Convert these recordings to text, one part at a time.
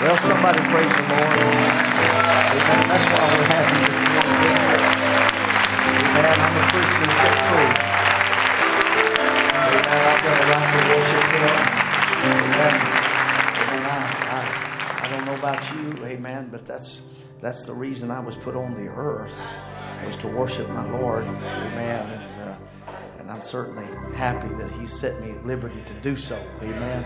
Well, somebody praise the Lord. Amen. That's why we're happy this morning. Amen. I'm a Christian set free. Amen. I've got a right to worship Him. Amen. Amen. I, I, I don't know about you, amen, but that's that's the reason I was put on the earth was to worship my Lord. Amen. And uh, and I'm certainly happy that He set me at liberty to do so. Amen.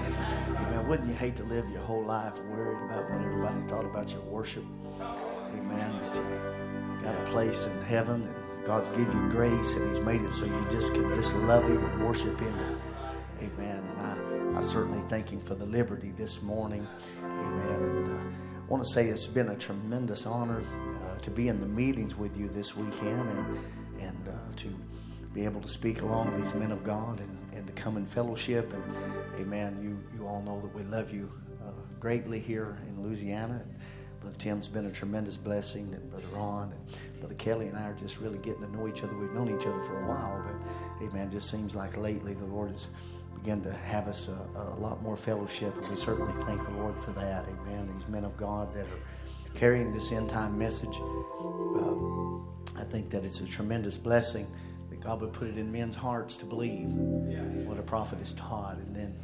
Amen. Wouldn't you hate to live your whole life worried about what everybody thought about your worship? Amen. That you got a place in heaven and God's give you grace and He's made it so you just can just love Him and worship Him. Amen. And I, I certainly thank Him for the liberty this morning. Amen. And uh, I want to say it's been a tremendous honor uh, to be in the meetings with you this weekend and and uh, to be able to speak along with these men of God and, and to come in fellowship. And amen, you, you all know that we love you uh, greatly here in Louisiana. And Brother Tim's been a tremendous blessing, and Brother Ron and Brother Kelly and I are just really getting to know each other. We've known each other for a while, but amen, just seems like lately the Lord has begun to have us a, a lot more fellowship, and we certainly thank the Lord for that. Amen. These men of God that are carrying this end time message. Um, I think that it's a tremendous blessing that God would put it in men's hearts to believe what a prophet is taught and then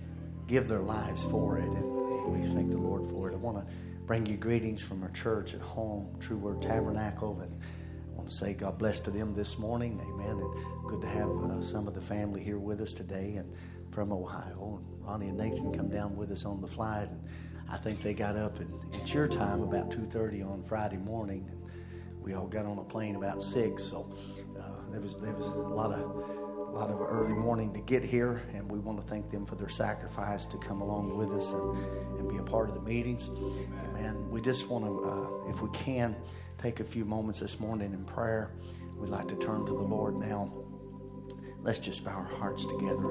give their lives for it. And we thank the Lord for it. I want to bring you greetings from our church at home, True Word Tabernacle. And I want to say God bless to them this morning. Amen. And good to have uh, some of the family here with us today and from Ohio. And Ronnie and Nathan come down with us on the flight. And I think they got up and it's your time about 2.30 on Friday morning. And we all got on a plane about 6. So uh, there was there was a lot of a lot of early morning to get here, and we want to thank them for their sacrifice to come along with us and, and be a part of the meetings. Amen. We just want to, uh, if we can, take a few moments this morning in prayer. We'd like to turn to the Lord now. Let's just bow our hearts together.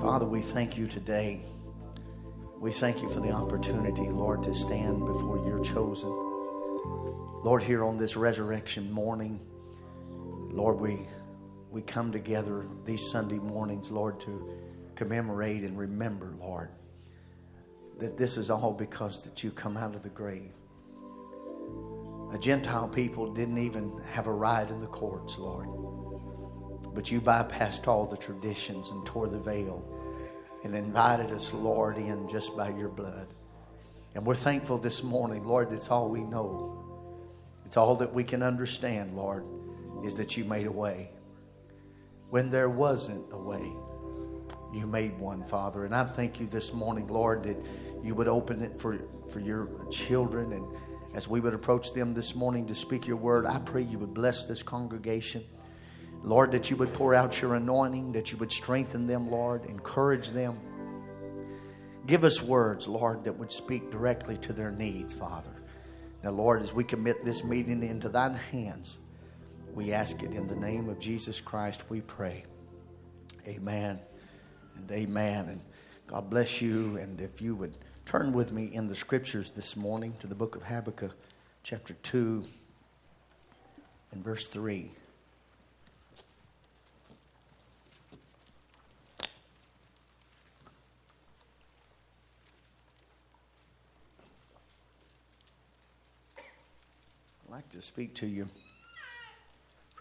Father, we thank you today. We thank you for the opportunity, Lord, to stand before your chosen. Lord, here on this resurrection morning, Lord, we we come together these Sunday mornings, Lord, to commemorate and remember, Lord, that this is all because that you come out of the grave. A Gentile people didn't even have a right in the courts, Lord. But you bypassed all the traditions and tore the veil and invited us, Lord, in just by your blood. And we're thankful this morning, Lord, that's all we know. It's all that we can understand, Lord, is that you made a way. When there wasn't a way, you made one, Father. And I thank you this morning, Lord, that you would open it for, for your children. And as we would approach them this morning to speak your word, I pray you would bless this congregation. Lord, that you would pour out your anointing, that you would strengthen them, Lord, encourage them. Give us words, Lord, that would speak directly to their needs, Father. Now, Lord, as we commit this meeting into thine hands, we ask it in the name of Jesus Christ, we pray. Amen and amen. And God bless you. And if you would turn with me in the scriptures this morning to the book of Habakkuk, chapter 2, and verse 3. I'd like to speak to you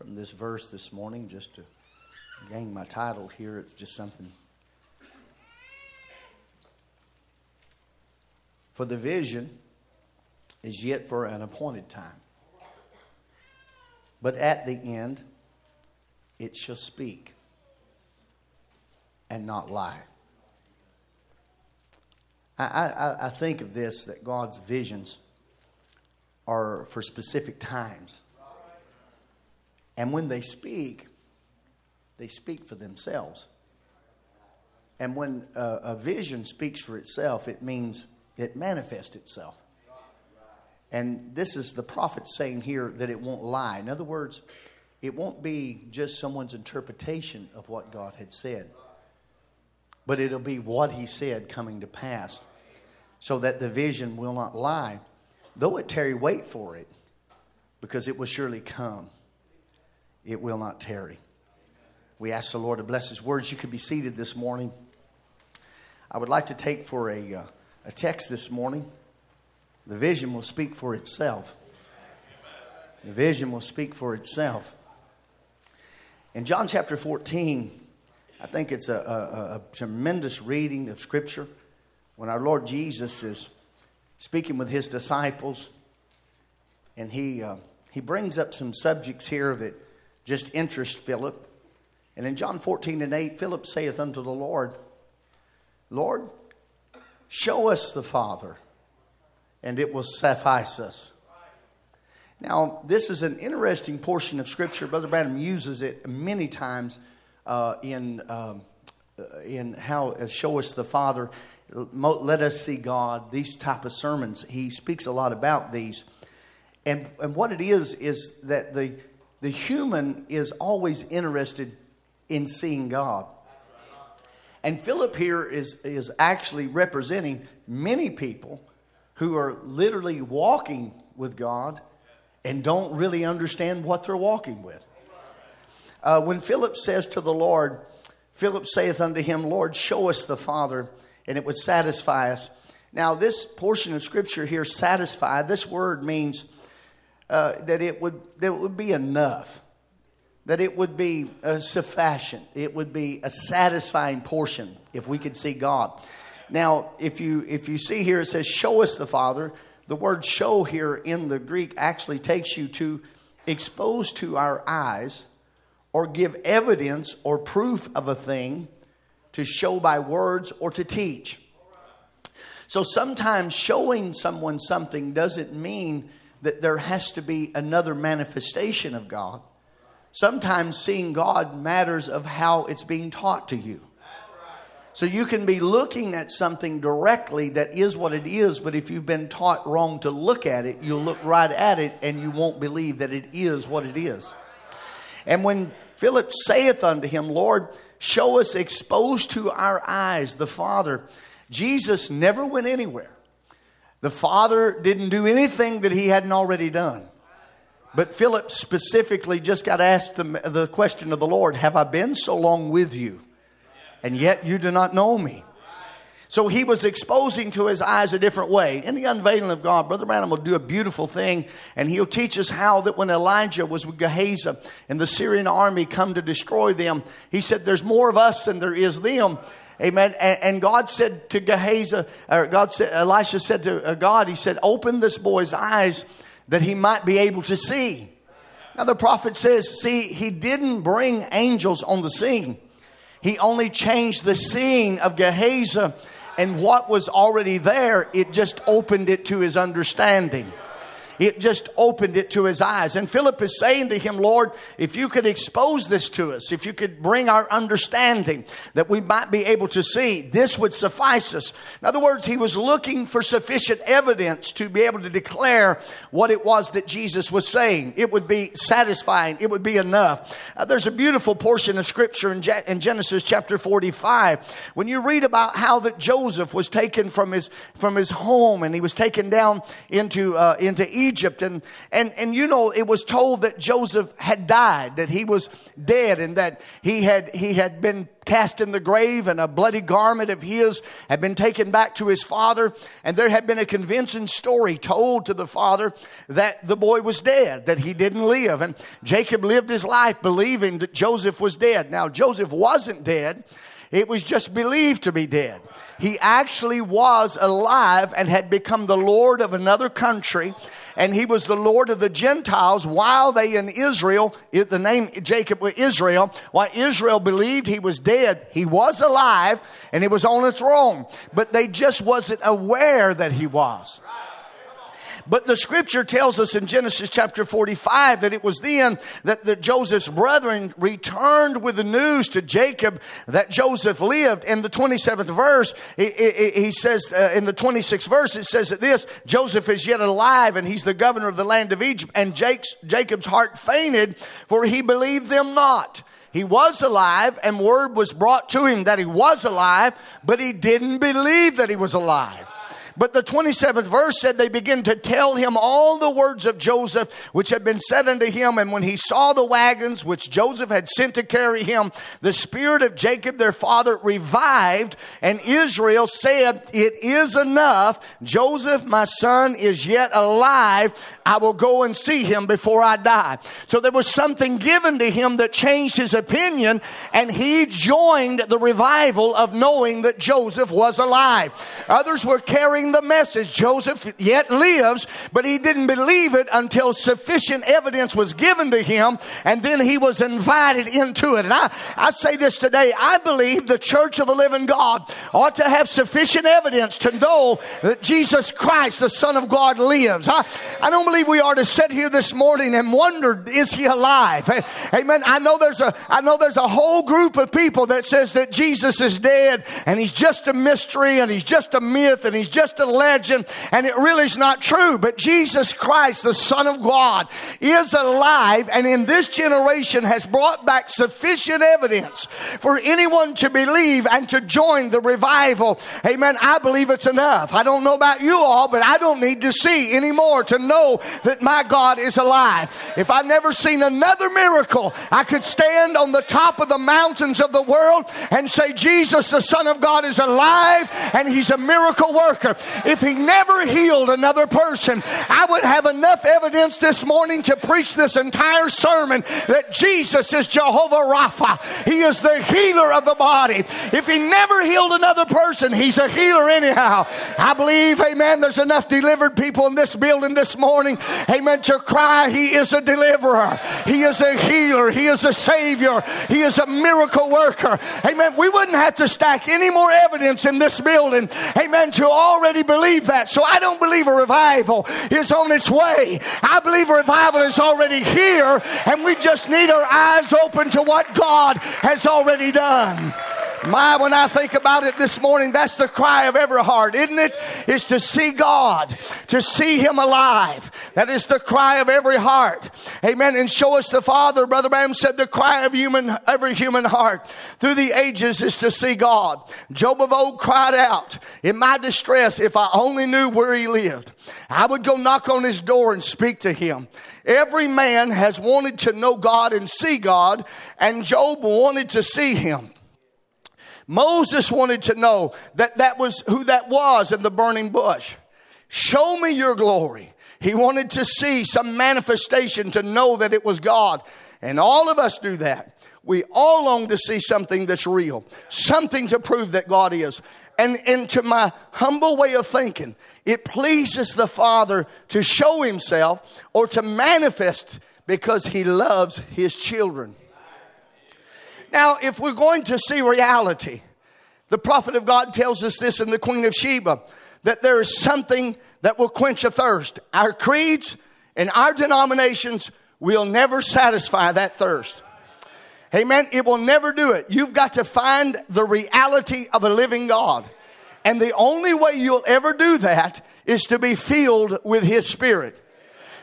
from this verse this morning just to gain my title here. It's just something. For the vision is yet for an appointed time, but at the end it shall speak and not lie. I, I, I think of this that God's visions are for specific times. And when they speak, they speak for themselves. And when a, a, vision speaks for itself, it means it manifests itself. And this is the prophet saying here that it won't lie. In other words, it won't be just someone's interpretation of what God had said, but it'll be what he said coming to pass, so that the vision will not lie. Though it tarry, wait for it, because it will surely come. It will not tarry. We ask the Lord to bless His words. You could be seated this morning. I would like to take for a, uh, a text this morning. The vision will speak for itself. The vision will speak for itself. In John chapter 14, I think it's a, a, a tremendous reading of Scripture when our Lord Jesus is speaking with his disciples, and he, uh, he brings up some subjects here that just interest Philip. And in John 14 and 8, Philip saith unto the Lord, Lord, show us the Father, and it will suffice us. Now, this is an interesting portion of Scripture. Brother Branham uses it many times uh, in, um, uh, in how uh, show us the Father, let us see God, these type of sermons. He speaks a lot about these. And, and what it is, is that the, the human is always interested in seeing God. And Philip here is, is actually representing many people who are literally walking with God and don't really understand what they're walking with. Uh, when Philip says to the Lord, Philip saith unto him, Lord, show us the Father, and it would satisfy us. Now, this portion of Scripture here, satisfy, this word means uh, that, it would, that it would be enough, that it would be uh, sufficient, it would be a satisfying portion if we could see God. Now, if you, if you see here, it says, Show us the Father. The word show here in the Greek actually takes you to expose to our eyes or give evidence or proof of a thing to show by words or to teach. So sometimes showing someone something doesn't mean that there has to be another manifestation of God. Sometimes seeing God matters of how it's being taught to you. So you can be looking at something directly that is what it is, but if you've been taught wrong to look at it, you'll look right at it and you won't believe that it is what it is. And when Philip saith unto him, Lord, show us exposed to our eyes the Father, Jesus never went anywhere. The Father didn't do anything that he hadn't already done. But Philip specifically just got asked the, the question of the Lord Have I been so long with you, and yet you do not know me? So he was exposing to his eyes a different way. In the unveiling of God, Brother Branham will do a beautiful thing, and he'll teach us how that when Elijah was with Gehazi and the Syrian army come to destroy them, he said, There's more of us than there is them. Amen. And, God said to Gehazi, or God said, Elisha said to uh, God, He said, Open this boy's eyes that he might be able to see. Now the prophet says, See, he didn't bring angels on the scene. He only changed the seeing of Gehazi, and what was already there, it just opened it to his understanding. It just opened it to his eyes. And Philip is saying to him, Lord, if you could expose this to us, if you could bring our understanding that we might be able to see, this would suffice us. In other words, he was looking for sufficient evidence to be able to declare what it was that Jesus was saying. It would be satisfying, it would be enough. Uh, there's a beautiful portion of scripture in, Je- in Genesis chapter 45 when you read about how that Joseph was taken from his, from his home and he was taken down into, uh, into Egypt Egypt. And, and, and you know, it was told that Joseph had died, that he was dead, and that he had, he had been cast in the grave, and a bloody garment of his had been taken back to his father. And there had been a convincing story told to the father that the boy was dead, that he didn't live. And Jacob lived his life believing that Joseph was dead. Now, Joseph wasn't dead. It was just believed to be dead. He actually was alive and had become the Lord of another country and he was the Lord of the Gentiles while they in Israel, the name Jacob was Israel, while Israel believed he was dead, he was alive and he was on the throne, but they just wasn't aware that he was. But the scripture tells us in Genesis chapter 45 that it was then that the Joseph's brethren returned with the news to Jacob that Joseph lived. In the 27th verse, he, says, uh, in the 26th verse, it says that this Joseph is yet alive and he's the governor of the land of Egypt. And Jake's, Jacob's heart fainted, for he believed them not. He was alive, and word was brought to him that he was alive, but he didn't believe that he was alive. But the 27th verse said they began to tell him all the words of Joseph, which had been said unto him. And when he saw the wagons which Joseph had sent to carry him, the spirit of Jacob their father revived, and Israel said, It is enough. Joseph, my son, is yet alive. I will go and see him before I die. So there was something given to him that changed his opinion, and he joined the revival of knowing that Joseph was alive. Others were carrying the message. Joseph yet lives, but he didn't believe it until sufficient evidence was given to him, and then he was invited into it. And I, I say this today I believe the church of the living God ought to have sufficient evidence to know that Jesus Christ, the Son of God, lives. I, I don't believe we are to sit here this morning and wonder, is he alive? Amen. I know there's a I know there's a whole group of people that says that Jesus is dead and he's just a mystery and he's just a myth and he's just a legend and it really is not true. But Jesus Christ, the Son of God, is alive and in this generation has brought back sufficient evidence for anyone to believe and to join the revival. Amen. I believe it's enough. I don't know about you all, but I don't need to see anymore to know that my God is alive. If I never seen another miracle, I could stand on the top of the mountains of the world and say, Jesus, the Son of God, is alive and he's a miracle worker. If he never healed another person, I would have enough evidence this morning to preach this entire sermon that Jesus is Jehovah Rapha. He is the healer of the body. If he never healed another person, he's a healer anyhow. I believe, amen, there's enough delivered people in this building this morning, amen, to cry, He is a deliverer, He is a healer, He is a savior, He is a miracle worker. Amen. We wouldn't have to stack any more evidence in this building, amen, to already believe that. So I don't believe a revival is on its way. I believe a revival is already here, and we just need our eyes open to what God has already done. My, when I think about it this morning, that's the cry of every heart, isn't it? Is to see God, to see Him alive. That is the cry of every heart. Amen. And show us the Father. Brother Branham said the cry of human, every human heart through the ages is to see God. Job of old cried out, in my distress, if I only knew where he lived, I would go knock on his door and speak to him. Every man has wanted to know God and see God, and Job wanted to see him. Moses wanted to know that that was who that was in the burning bush. Show me your glory. He wanted to see some manifestation to know that it was God. And all of us do that. We all long to see something that's real, something to prove that God is. And, and to my humble way of thinking, it pleases the Father to show Himself or to manifest because He loves His children. Now, if we're going to see reality, the prophet of God tells us this in the Queen of Sheba that there is something that will quench a thirst. Our creeds and our denominations will never satisfy that thirst. Amen. It will never do it. You've got to find the reality of a living God. And the only way you'll ever do that is to be filled with His Spirit.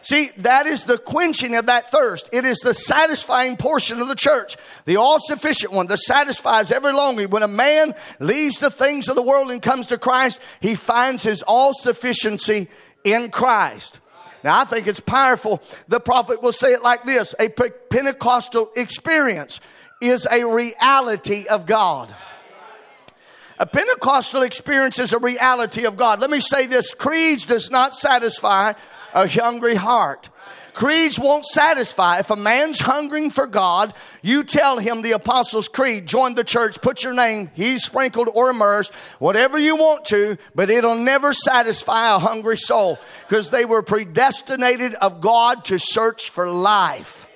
See, that is the quenching of that thirst. It is the satisfying portion of the church, the all sufficient one that satisfies every longing. When a man leaves the things of the world and comes to Christ, he finds his all sufficiency in Christ. Now, I think it's powerful. The prophet will say it like this a Pentecostal experience is a reality of God. A Pentecostal experience is a reality of God. Let me say this creeds does not satisfy a hungry heart. Creeds won't satisfy. If a man's hungering for God, you tell him the Apostles' Creed, join the church, put your name, he's sprinkled or immersed, whatever you want to, but it'll never satisfy a hungry soul because they were predestinated of God to search for life.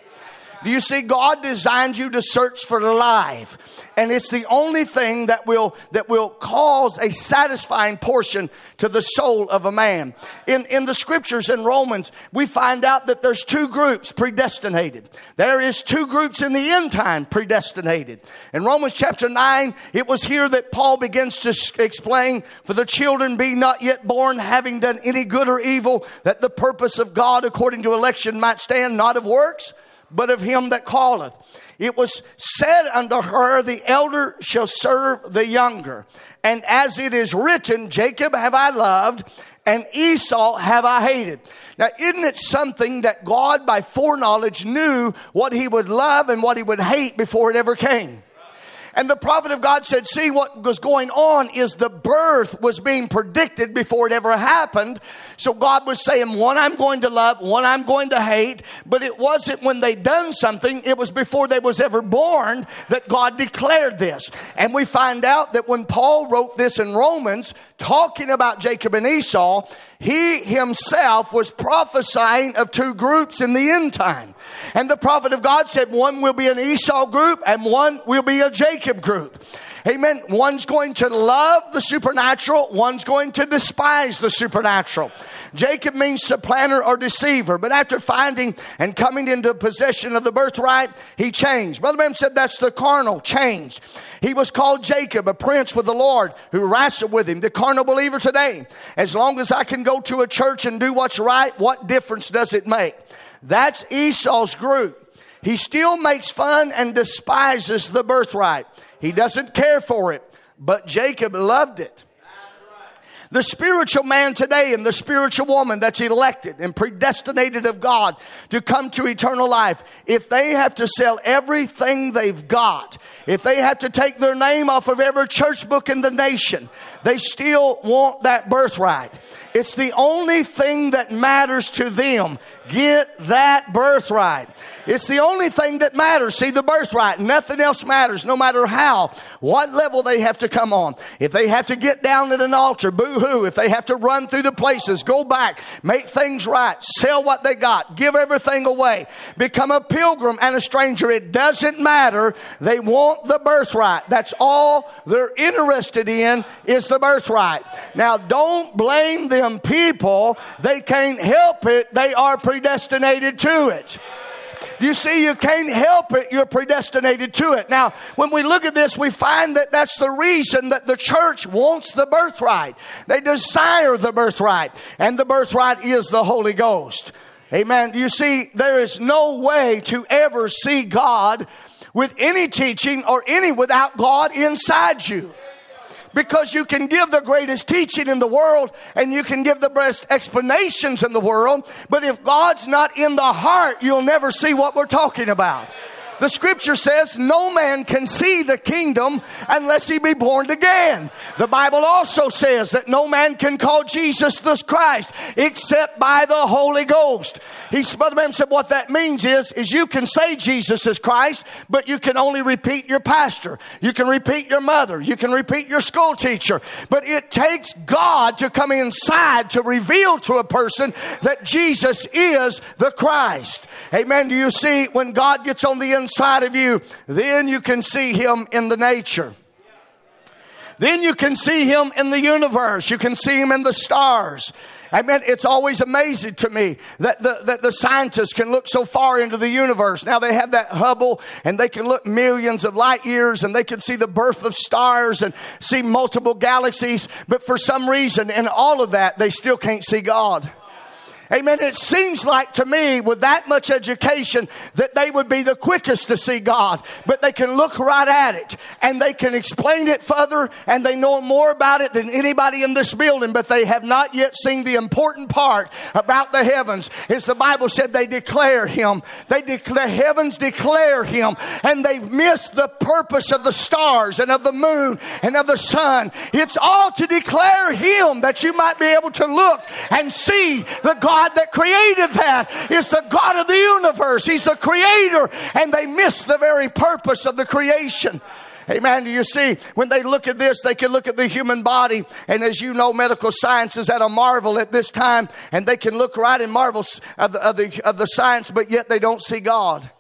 Do you see? God designed you to search for the life. And it's the only thing that will, that will cause a satisfying portion to the soul of a man. In, in the scriptures in Romans, we find out that there's two groups predestinated. There is two groups in the end time predestinated. In Romans chapter 9, it was here that Paul begins to explain, for the children be not yet born, having done any good or evil, that the purpose of God according to election might stand, not of works, but of him that calleth. It was said unto her, The elder shall serve the younger. And as it is written, Jacob have I loved, and Esau have I hated. Now, isn't it something that God, by foreknowledge, knew what he would love and what he would hate before it ever came? And the prophet of God said, See, what was going on is the birth was being predicted before it ever happened. So God was saying, One I'm going to love, one I'm going to hate. But it wasn't when they done something, it was before they was ever born that God declared this. And we find out that when Paul wrote this in Romans, talking about Jacob and Esau, he himself was prophesying of two groups in the end time. And the prophet of God said one will be an Esau group and one will be a Jacob group. Amen. One's going to love the supernatural, one's going to despise the supernatural. Jacob means supplanter or deceiver, but after finding and coming into possession of the birthright, he changed. Brother Branham said that's the carnal, changed. He was called Jacob, a prince with the Lord who wrestled with him. The carnal believer today, as long as I can go to a church and do what's right, what difference does it make? That's Esau's group. He still makes fun and despises the birthright. He doesn't care for it, but Jacob loved it. The spiritual man today and the spiritual woman that's elected and predestinated of God to come to eternal life, if they have to sell everything they've got, if they have to take their name off of every church book in the nation, they still want that birthright. It's the only thing that matters to them. Get that birthright. It's the only thing that matters. See the birthright. Nothing else matters, no matter how, what level they have to come on. If they have to get down at an altar, boo hoo. If they have to run through the places, go back, make things right, sell what they got, give everything away, become a pilgrim and a stranger. It doesn't matter. They want the birthright. That's all they're interested in is the birthright. Now, don't blame them people. They can't help it. They are predestinated to it. You see, you can't help it. You're predestinated to it. Now, when we look at this, we find that that's the reason that the church wants the birthright. They desire the birthright, and the birthright is the Holy Ghost. Amen. You see, there is no way to ever see God with any teaching or any without God inside you because you can give the greatest teaching in the world and you can give the best explanations in the world, but if God's not in the heart, you'll never see what we're talking about. The scripture says no man can see the kingdom unless he be born again. The Bible also says that no man can call Jesus the Christ except by the Holy Ghost. He, Brother Branham said what that means is, is you can say Jesus is Christ, but you can only repeat your pastor. You can repeat your mother. You can repeat your school teacher. But it takes God to come inside to reveal to a person that Jesus is the Christ. Amen. Do you see when God gets on the inside inside of you, then you can see Him in the nature. Then you can see Him in the universe. You can see Him in the stars. I mean, it's always amazing to me that the, that the scientists can look so far into the universe. Now they have that Hubble and they can look millions of light years and they can see the birth of stars and see multiple galaxies. But for some reason, in all of that, they still can't see God. Amen. It seems like to me, with that much education, that they would be the quickest to see God, but they can look right at it and they can explain it further and they know more about it than anybody in this building, but they have not yet seen the important part about the heavens. Is the Bible said they declare Him. They declare, the heavens declare Him and they've missed the purpose of the stars and of the moon and of the sun. It's all to declare Him that you might be able to look and see the God God that created that is the God of the universe. He's the creator, and they miss the very purpose of the creation. Amen. Do you see, when they look at this, they can look at the human body. And as you know, medical science is at a marvel at this time. And they can look right in marvels of the, of the, of the science, but yet they don't see God.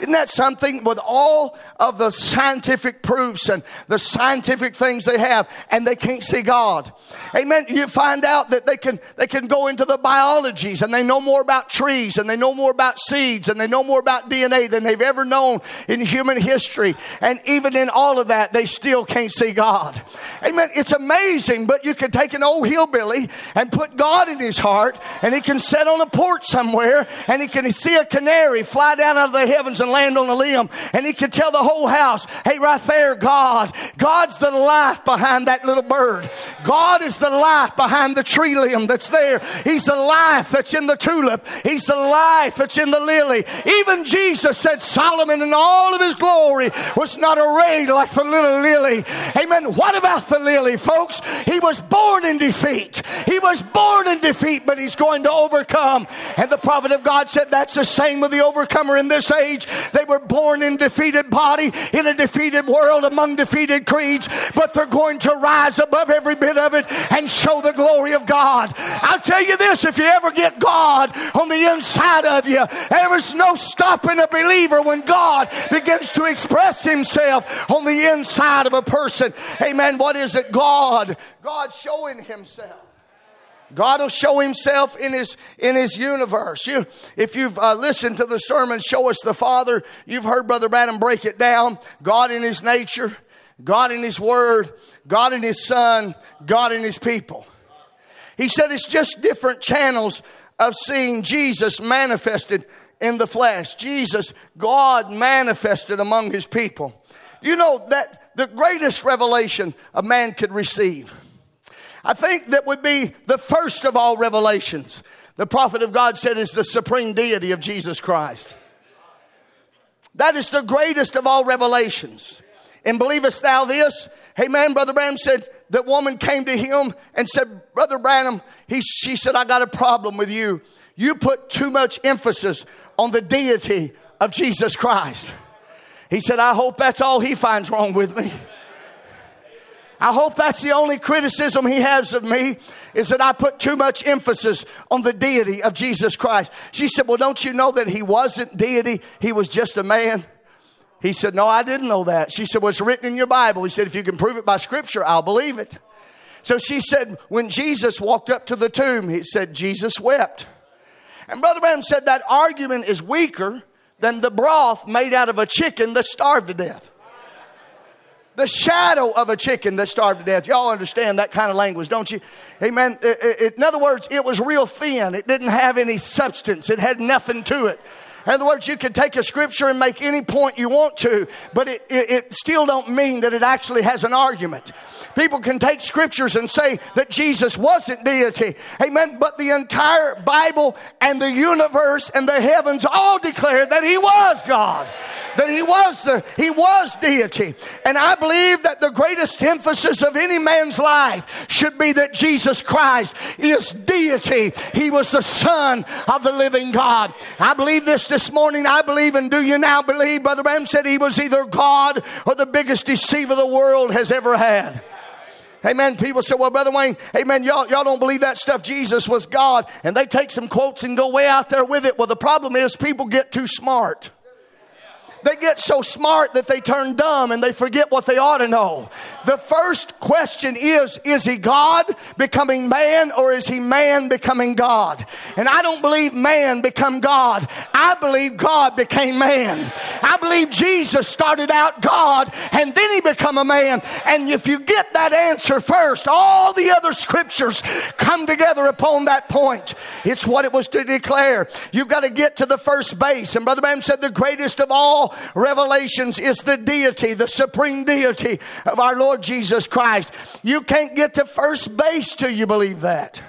Isn't that something with all of the scientific proofs and the scientific things they have and they can't see God? Amen. You find out that they can, they can go into the biologies and they know more about trees and they know more about seeds and they know more about DNA than they've ever known in human history. And even in all of that, they still can't see God. Amen. It's amazing, but you can take an old hillbilly and put God in his heart and he can sit on a porch somewhere and he can see a canary fly down out of the heavens and land on a limb and he could tell the whole house, hey, right there, God. God's the life behind that little bird. God is the life behind the tree limb that's there. He's the life that's in the tulip. He's the life that's in the lily. Even Jesus said Solomon in all of his glory was not arrayed like the little lily. Amen. What about the lily, folks? He was born in defeat. He was born in defeat, but he's going to overcome. And the prophet of God said that's the same with the overcomer in this age. They were born in defeated body, in a defeated world, among defeated creeds, but they're going to rise above every bit of it and show the glory of God. I'll tell you this if you ever get God on the inside of you, there is no stopping a believer when God begins to express himself on the inside of a person. Amen. What is it? God. God showing himself. God will show himself in his, in his universe. You, if you've uh, listened to the sermon, Show Us the Father, you've heard Brother Branham break it down. God in his nature, God in his word, God in his son, God in his people. He said it's just different channels of seeing Jesus manifested in the flesh. Jesus, God manifested among his people. You know that the greatest revelation a man could receive I think that would be the first of all revelations. The prophet of God said is the supreme deity of Jesus Christ. That is the greatest of all revelations. And believest thou this? Hey man, Brother Branham said that woman came to him and said, Brother Branham, he, she said, I got a problem with you. You put too much emphasis on the deity of Jesus Christ. He said, I hope that's all he finds wrong with me. I hope that's the only criticism he has of me is that I put too much emphasis on the deity of Jesus Christ. She said, Well, don't you know that he wasn't deity? He was just a man. He said, No, I didn't know that. She said, Well, it's written in your Bible. He said, If you can prove it by scripture, I'll believe it. So she said, When Jesus walked up to the tomb, he said, Jesus wept. And Brother Branham said that argument is weaker than the broth made out of a chicken that starved to death the shadow of a chicken that starved to death. Y'all understand that kind of language, don't you? Amen. In other words, it was real thin. It didn't have any substance. It had nothing to it. In other words, you can take a scripture and make any point you want to, but it, it, it, still don't mean that it actually has an argument. People can take scriptures and say that Jesus wasn't deity. Amen. But the entire Bible and the universe and the heavens all declare that he was God that he was the, he was deity. And I believe that the greatest emphasis of any man's life should be that Jesus Christ is deity. He was the son of the living God. I believe this this morning. I believe and do you now believe Brother Branham said he was either God or the biggest deceiver the world has ever had. Amen. People say, well, Brother Wayne, amen, y'all, y'all don't believe that stuff. Jesus was God. And they take some quotes and go way out there with it. Well, the problem is people get too smart. They get so smart that they turn dumb and they forget what they ought to know. The first question is Is he God becoming man or is he man becoming God? And I don't believe man become God. I believe God became man. I believe Jesus started out God and then he become a man. And if you get that answer first, all the other scriptures come together upon that point. It's what it was to declare. You've got to get to the first base. And Brother Branham said the greatest of all revelations is the deity, the supreme deity of our Lord Jesus Christ. You can't get to first base till you believe that.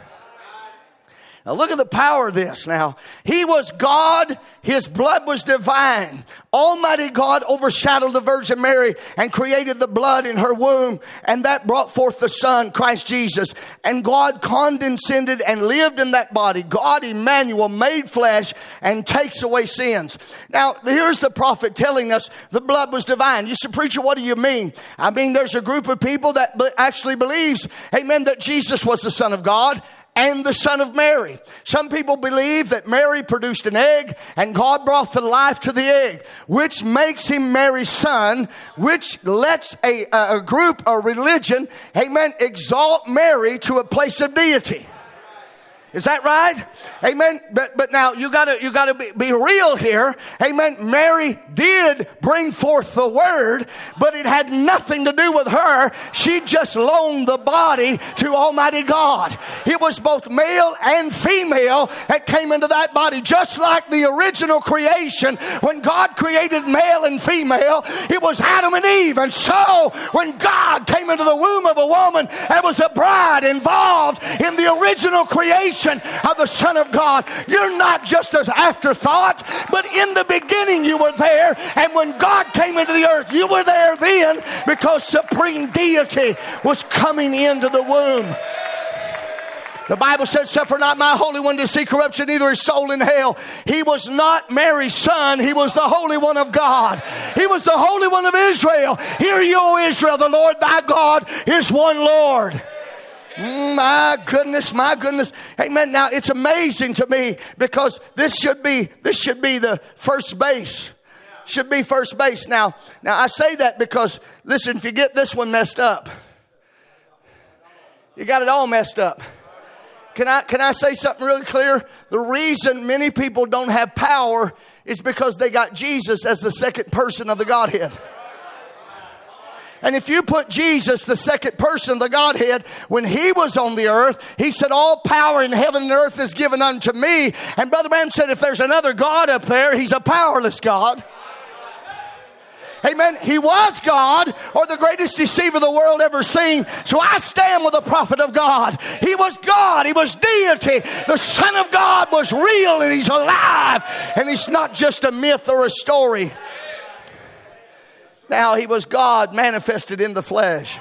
Now look at the power of this now. He was God, his blood was divine. Almighty God overshadowed the Virgin Mary and created the blood in her womb, and that brought forth the Son, Christ Jesus. And God condescended and lived in that body. God, Emmanuel, made flesh and takes away sins. Now, here's the prophet telling us the blood was divine. You said, Preacher, what do you mean? I mean, there's a group of people that actually believes, amen, that Jesus was the Son of God and the son of Mary. Some people believe that Mary produced an egg and God brought the life to the egg, which makes him Mary's son, which lets a, a group, a religion, amen, exalt Mary to a place of deity. Is that right? Amen. But but now you gotta you gotta be, be real here. Amen. Mary did bring forth the word, but it had nothing to do with her. She just loaned the body to Almighty God. It was both male and female that came into that body, just like the original creation. When God created male and female, it was Adam and Eve. And so when God came into the womb of a woman, there was a bride involved in the original creation of the Son of God. You're not just an afterthought, but in the beginning you were there. And when God came into the earth, you were there then because supreme deity was coming into the womb. The Bible says, Suffer not my Holy One to see corruption, neither his soul in hell. He was not Mary's son, he was the Holy One of God. He was the Holy One of Israel. Hear you, O Israel, the Lord thy God is one Lord. My goodness, my goodness. Amen. Now it's amazing to me because this should be this should be the first base. Should be first base. Now, now I say that because listen, if you get this one messed up, you got it all messed up. Can I can I say something really clear? The reason many people don't have power is because they got Jesus as the second person of the Godhead. And if you put Jesus, the second person, the Godhead, when he was on the earth, he said, All power in heaven and earth is given unto me. And Brother Branham said, If there's another God up there, he's a powerless God. Amen. He was God or the greatest deceiver the world ever seen. So I stand with the prophet of God. He was God. He was deity. The Son of God was real and he's alive. And he's not just a myth or a story. Now, he was God manifested in the flesh.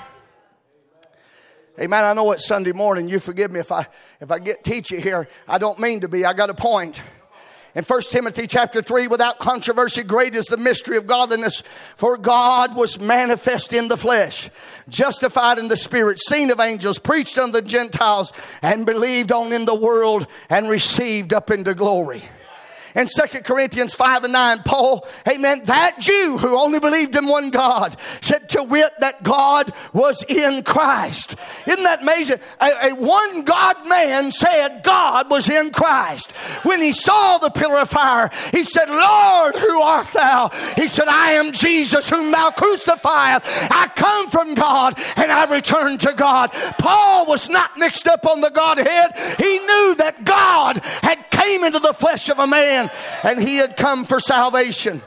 Amen. I know it's Sunday morning. You forgive me if I if I get teach you here. I don't mean to be. I got a point. In 1 Timothy chapter 3, without controversy, great is the mystery of godliness. For God was manifest in the flesh, justified in the spirit, seen of angels, preached unto the Gentiles, and believed on in the world, and received up into glory in Second Corinthians 5 and 9, Paul, amen, that Jew who only believed in one God said to wit that God was in Christ. Isn't that amazing? A, a one God man said God was in Christ. When he saw the pillar of fire, he said, Lord, who art thou? He said, I am Jesus whom thou crucifiest. I come from God and I return to God. Paul was not mixed up on the Godhead. He knew that God had came into the flesh of a man man, and he had come for salvation.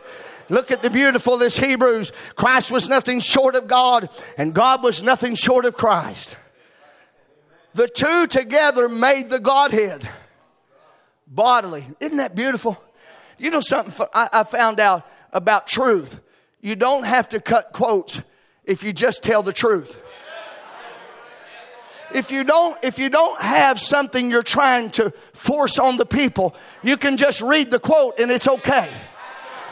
Look at the beautiful this Hebrews. Christ was nothing short of God, and God was nothing short of Christ. The two together made the Godhead bodily. Isn't that beautiful? You know something I found out about truth? You don't have to cut quotes if you just tell the truth if you don't if you don't have something you're trying to force on the people you can just read the quote and it's okay.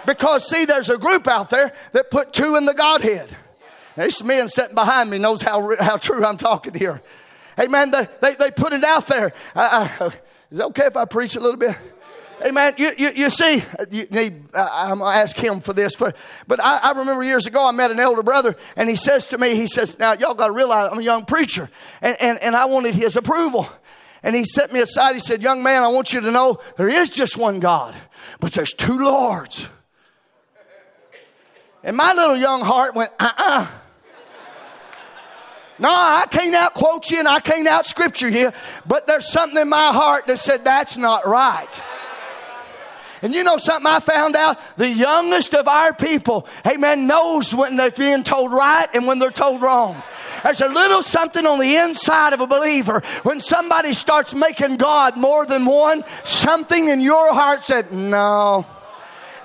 Because see there's a group out there that put two in the godhead. This man sitting behind me knows how, how true i'm talking here. Hey man they, they, they put it out there. Uh, uh, is it okay if i preach a little bit Amen. You, you, you see, you need, uh, I'm going to ask him for this. For, but I, I, remember years ago, I met an elder brother, and he says to me, he says, Now, y'all got to realize I'm a young preacher, and, and, and I wanted his approval. And he set me aside. He said, Young man, I want you to know there is just one God, but there's two Lords. And my little young heart went, Uh uh-uh. uh no, I can't out quote you and I can't out scripture you, but there's something in my heart that said that's not right. And you know something I found out? The youngest of our people, amen, knows when they're being told right and when they're told wrong. There's a little something on the inside of a believer. When somebody starts making God more than one, something in your heart said, No,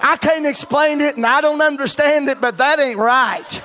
I can't explain it and I don't understand it, but that ain't right.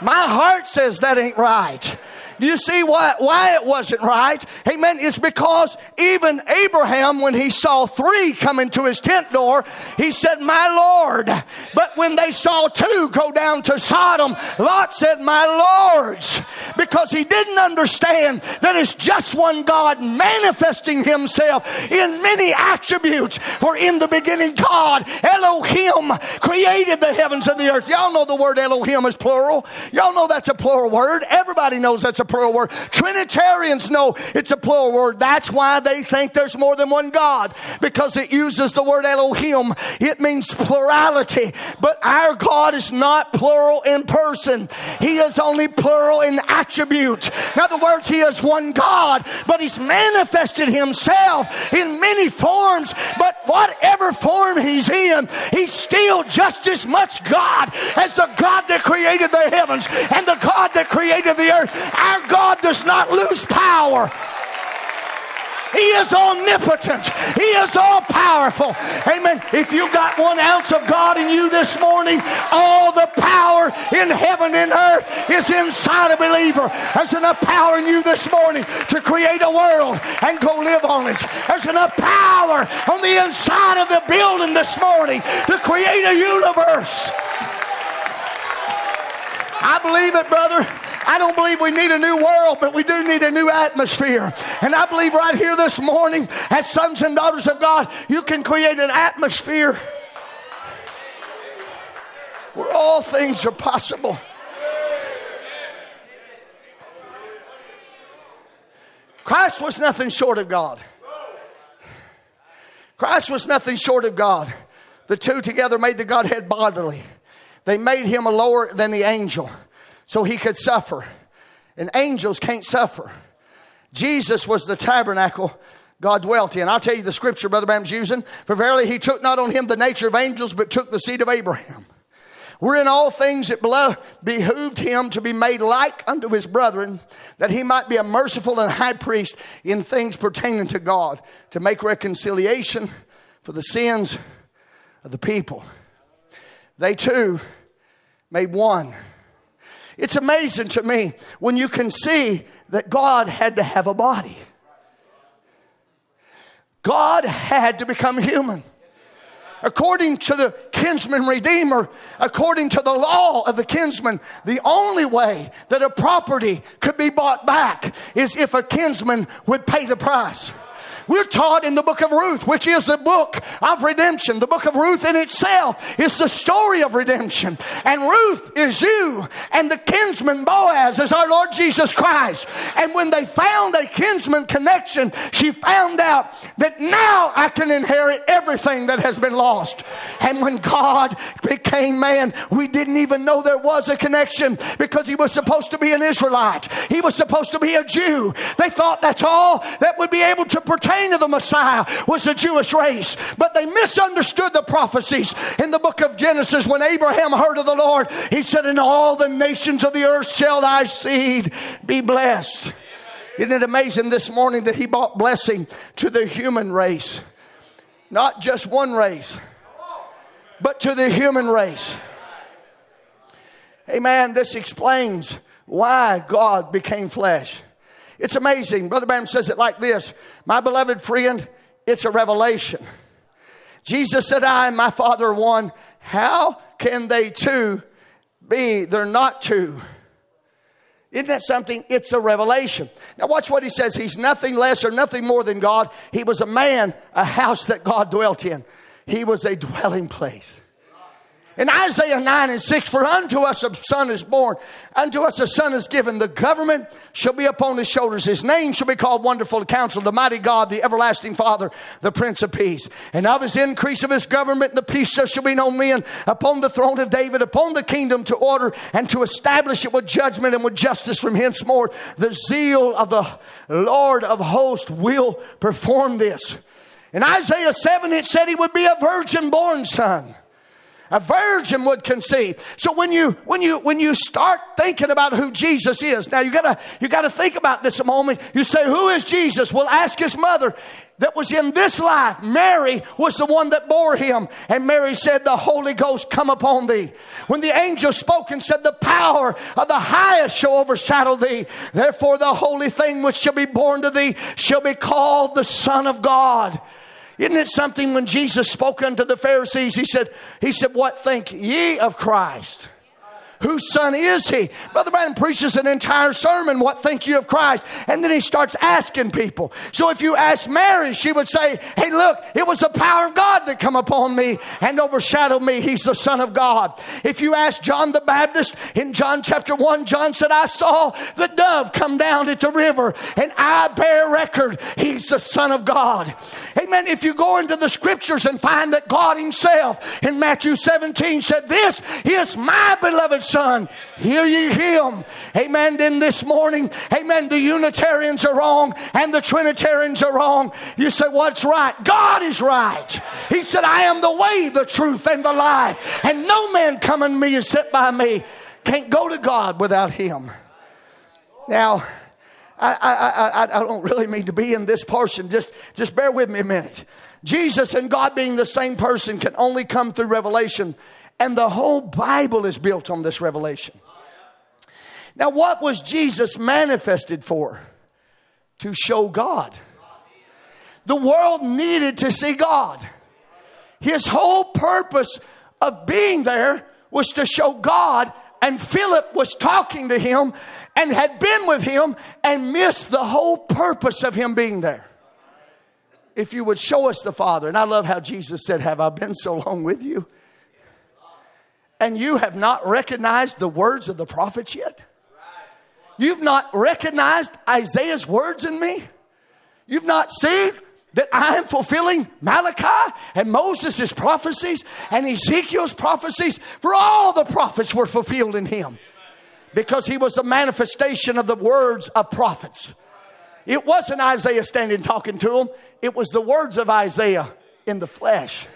My heart says that ain't right. Do you see why, why it wasn't right? Amen. It's because even Abraham, when he saw three coming to his tent door, he said, My Lord. But when they saw two go down to Sodom, Lot said, My Lords. Because he didn't understand that it's just one God manifesting himself in many attributes. For in the beginning, God, Elohim, created the heavens and the earth. Y'all know the word Elohim is plural. Y'all know that's a plural word. Everybody knows that's a plural word. Trinitarians know it's a plural word. That's why they think there's more than one God because it uses the word Elohim. It means plurality. But our God is not plural in person. He is only plural in attribute. In other words, He is one God, but He's manifested Himself in many forms. But whatever form He's in, He's still just as much God as the God that created the heavens and the God that created the earth. Our God does not lose power. He is omnipotent. He is all powerful. Amen. If you got one ounce of God in you this morning, all the power in heaven and earth is inside a believer. There's enough power in you this morning to create a world and go live on it. There's enough power on the inside of the building this morning to create a universe. I believe it, brother. I don't believe we need a new world, but we do need a new atmosphere. And I believe right here this morning, as sons and daughters of God, you can create an atmosphere where all things are possible. Christ was nothing short of God. Christ was nothing short of God. The two together made the Godhead bodily. They made him a lower than the angel so he could suffer. And angels can't suffer. Jesus was the tabernacle God dwelt in. I'll tell you the scripture Brother Branham's using. For verily he took not on him the nature of angels, but took the seed of Abraham. Wherein all things it behooved him to be made like unto his brethren, that he might be a merciful and high priest in things pertaining to God, to make reconciliation for the sins of the people. They too made one it's amazing to me when you can see that God had to have a body. God had to become human. According to the kinsman redeemer, according to the law of the kinsman, the only way that a property could be bought back is if a kinsman would pay the price. We're taught in the book of Ruth, which is the book of redemption. The book of Ruth in itself is the story of redemption. And Ruth is you, and the kinsman Boaz is our Lord Jesus Christ. And when they found a kinsman connection, she found out that now I can inherit everything that has been lost. And when God became man, we didn't even know there was a connection because he was supposed to be an Israelite. He was supposed to be a Jew. They thought that's all that would be able to pertain of the Messiah was the Jewish race. But they misunderstood the prophecies in the book of Genesis when Abraham heard of the Lord. He said, In all the nations of the earth shall thy seed be blessed. Isn't it amazing this morning that he brought blessing to the human race? Not just one race, but to the human race. Amen. This explains why God became flesh. It's amazing. Brother Branham says it like this My beloved friend, it's a revelation. Jesus said, I and my Father are one. How can they two be? They're not two. Isn't that something? It's a revelation. Now, watch what he says. He's nothing less or nothing more than God. He was a man, a house that God dwelt in. He was a dwelling place. In Isaiah 9 and 6, for unto us a son is born, unto us a son is given. The government shall be upon his shoulders. His name shall be called Wonderful Counsel, the Mighty God, the Everlasting Father, the Prince of Peace. And of his increase of his government the peace shall be no men upon the throne of David, upon the kingdom to order and to establish it with judgment and with justice from henceforth. The zeal of the Lord of hosts will perform this. In Isaiah 7, it said he would be a virgin born son a virgin would conceive so when you when you when you start thinking about who jesus is now you gotta you gotta think about this a moment you say who is jesus well ask his mother that was in this life. Mary was the one that bore him. And Mary said, The Holy Ghost come upon thee. When the angel spoke and said, The power of the highest shall overshadow thee. Therefore, the holy thing which shall be born to thee shall be called the Son of God. Isn't it something when Jesus spoke unto the Pharisees, he said, He said, What think ye of Christ? Whose son is he? Brother Branham preaches an entire sermon, What think you of Christ? And then he starts asking people. So if you ask Mary, she would say, Hey, look, it was the power of God that come upon me and overshadowed me. He's the Son of God. If you ask John the Baptist in John chapter 1, John said, I saw the dove come down at the river and I bear record. He's the Son of God. Amen. If you go into the scriptures and find that God Himself in Matthew 17 said, This is my beloved Son. Hear ye him. Amen. Then this morning, amen, the Unitarians are wrong and the Trinitarians are wrong. You say, What's right? God is right. He said, I am the way, the truth, and the life. And no man coming to me set by me. Can't go to God without Him. Now, I, I, I, I don't really mean to be in this portion. Just, just bear with me a minute. Jesus and God being the same person can only come through revelation. And the whole Bible is built on this revelation. Now, what was Jesus manifested for? To show God. The world needed to see God. His whole purpose of being there was to show God and Philip was talking to him and had been with him and missed the whole purpose of him being there. If you would show us the Father, and I love how Jesus said, Have I been so long with you? And you have not recognized the words of the prophets yet? You've not recognized Isaiah's words in me? You've not seen that I am fulfilling Malachi and Moses' prophecies and Ezekiel's prophecies, for all the prophets were fulfilled in him because he was the manifestation of the words of prophets. It wasn't Isaiah standing talking to him, it was the words of Isaiah in the flesh.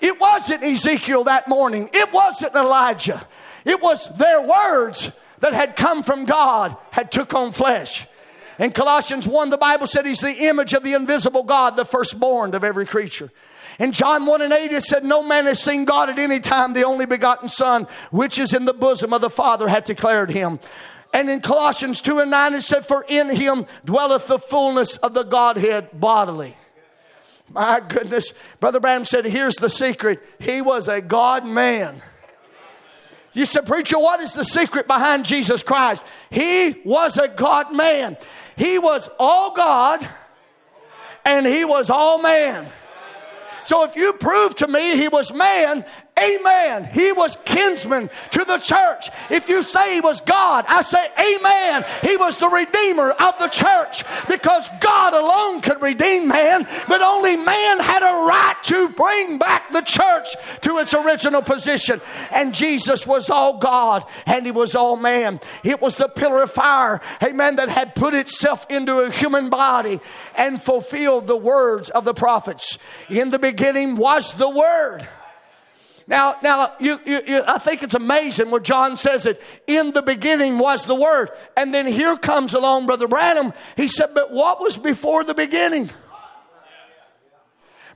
It wasn't Ezekiel that morning, it wasn't Elijah. It was their words that had come from God had took on flesh. In Colossians 1, the Bible said he's the image of the invisible God, the firstborn of every creature. In John 1 and 8, it said, No man has seen God at any time, the only begotten Son, which is in the bosom of the Father, hath declared him. And in Colossians 2 and 9, it said, For in him dwelleth the fullness of the Godhead bodily. My goodness. Brother Branham said, Here's the secret. He was a God man. You said, Preacher, what is the secret behind Jesus Christ? He was a God man. He was all God and he was all man. So if you prove to me he was man Amen. He was kinsman to the church. If you say he was God, I say amen. He was the redeemer of the church because God alone could redeem man, but only man had a right to bring back the church to its original position. And Jesus was all God and he was all man. It was the pillar of fire, amen, that had put itself into a human body and fulfilled the words of the prophets. In the beginning was the word now, now you, you, you, I think it's amazing where John says it. In the beginning was the Word. And then here comes along Brother Branham. He said, But what was before the beginning?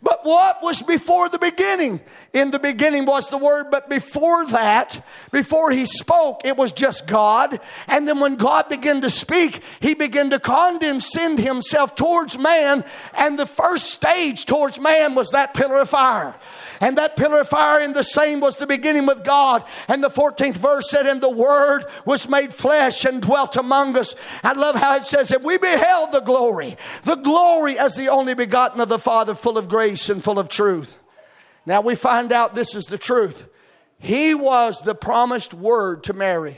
But what was before the beginning? In the beginning was the Word, but before that, before He spoke, it was just God. And then when God began to speak, He began to condescend Himself towards man. And the first stage towards man was that pillar of fire. And that pillar of fire in the same was the beginning with God. And the 14th verse said, And the word was made flesh and dwelt among us. I love how it says, And we beheld the glory, the glory as the only begotten of the Father, full of grace and full of truth. Now we find out this is the truth. He was the promised word to Mary.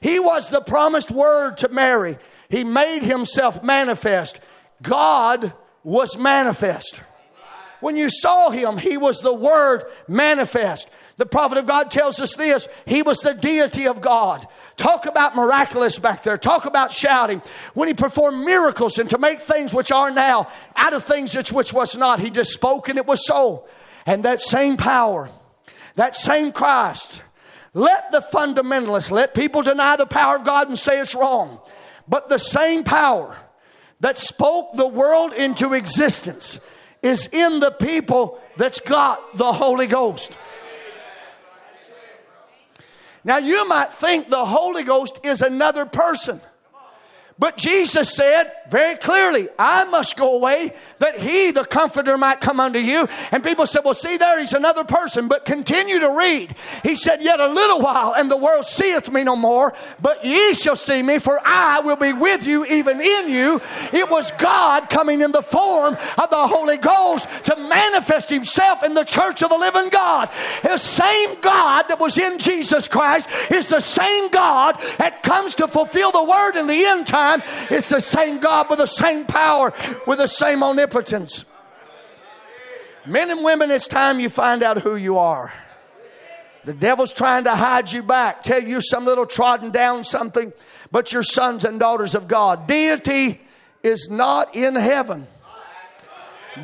He was the promised word to Mary. He made himself manifest. God was manifest. When you saw him, he was the Word manifest. The prophet of God tells us this He was the deity of God. Talk about miraculous back there. Talk about shouting. When He performed miracles and to make things which are now out of things which, was not, He just spoke and it was so. And that same power, that same Christ, let the fundamentalists, let people deny the power of God and say it's wrong. But the same power that spoke the world into existence is in the people that's got the Holy Ghost. Now, you might think the Holy Ghost is another person. But Jesus said very clearly, I must go away that he, the comforter, might come unto you. And people said, Well, see there, he's another person. But continue to read. He said, Yet a little while, and the world seeth me no more, but ye shall see me, for I will be with you, even in you. It was God coming in the form of the Holy Ghost to manifest himself in the church of the living God. The same God that was in Jesus Christ is the same God that comes to fulfill the word in the end time time, it's the same God with the same power, with the same omnipotence. Men and women, it's time you find out who you are. The devil's trying to hide you back, tell you some little trodden down something, but you're sons and daughters of God. Deity is not in heaven.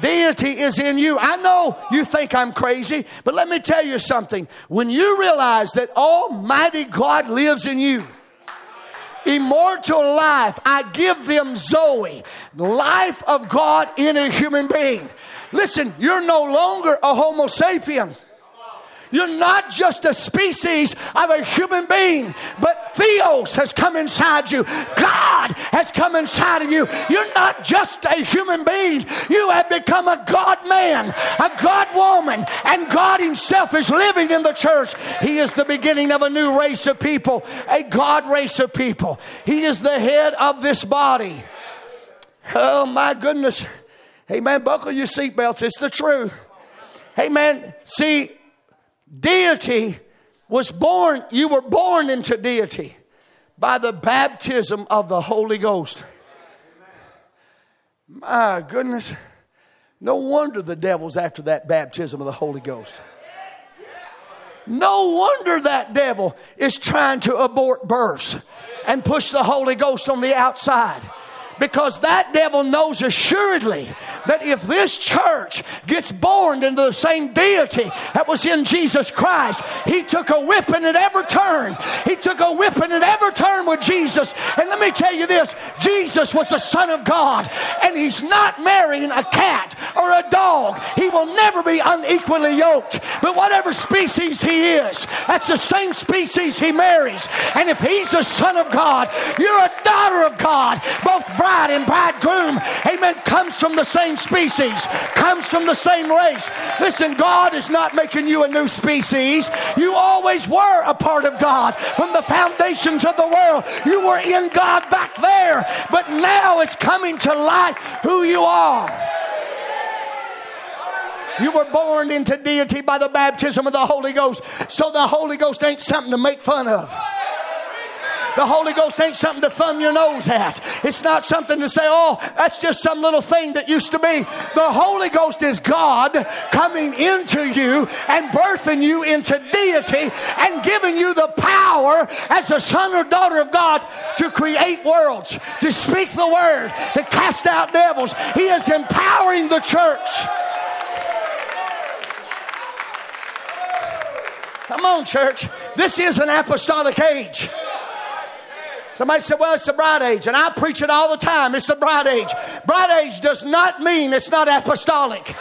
Deity is in you. I know you think I'm crazy, but let me tell you something. When you realize that Almighty God lives in you, immortal life. I give them Zoe, life of God in a human being. Listen, you're no longer a Homo sapien. You're not just a species of a human being, but Theos has come inside you. God has come inside of you. You're not just a human being. You have become a God man, a God woman, and God Himself is living in the church. He is the beginning of a new race of people, a God race of people. He is the head of this body. Oh my goodness. Hey man, buckle your seatbelts. It's the truth. Hey man, see, Deity was born, you were born into deity by the baptism of the Holy Ghost. My goodness. No wonder the devil's after that baptism of the Holy Ghost. No wonder that devil is trying to abort births and push the Holy Ghost on the outside. Because that devil knows assuredly that if this church gets born into the same deity that was in Jesus Christ, he took a whipping at every turn. He took a whipping at every turn with Jesus. And let me tell you this Jesus was the Son of God, and he's not marrying a cat or a dog. He will never be unequally yoked. But whatever species he is, that's the same species he marries. And if he's the son of God, you're a daughter of God. Both bride and bridegroom, amen, comes from the same species, comes from the same race. Listen, God is not making you a new species. You always were a part of God from the foundations of the world. You were in God back there, but now it's coming to light who you are. You were born into deity by the baptism of the Holy Ghost. So the Holy Ghost ain't something to make fun of. The Holy Ghost ain't something to thumb your nose at. It's not something to say, oh, that's just some little thing that used to be. The Holy Ghost is God coming into you and birthing you into deity and giving you the power as a son or daughter of God to create worlds, to speak the word, to cast out devils. He is empowering the church. Come on, church. This is an apostolic age. Somebody said, well, it's the bride age. And I preach it all the time. It's the bride age. Bride age does not mean it's not apostolic.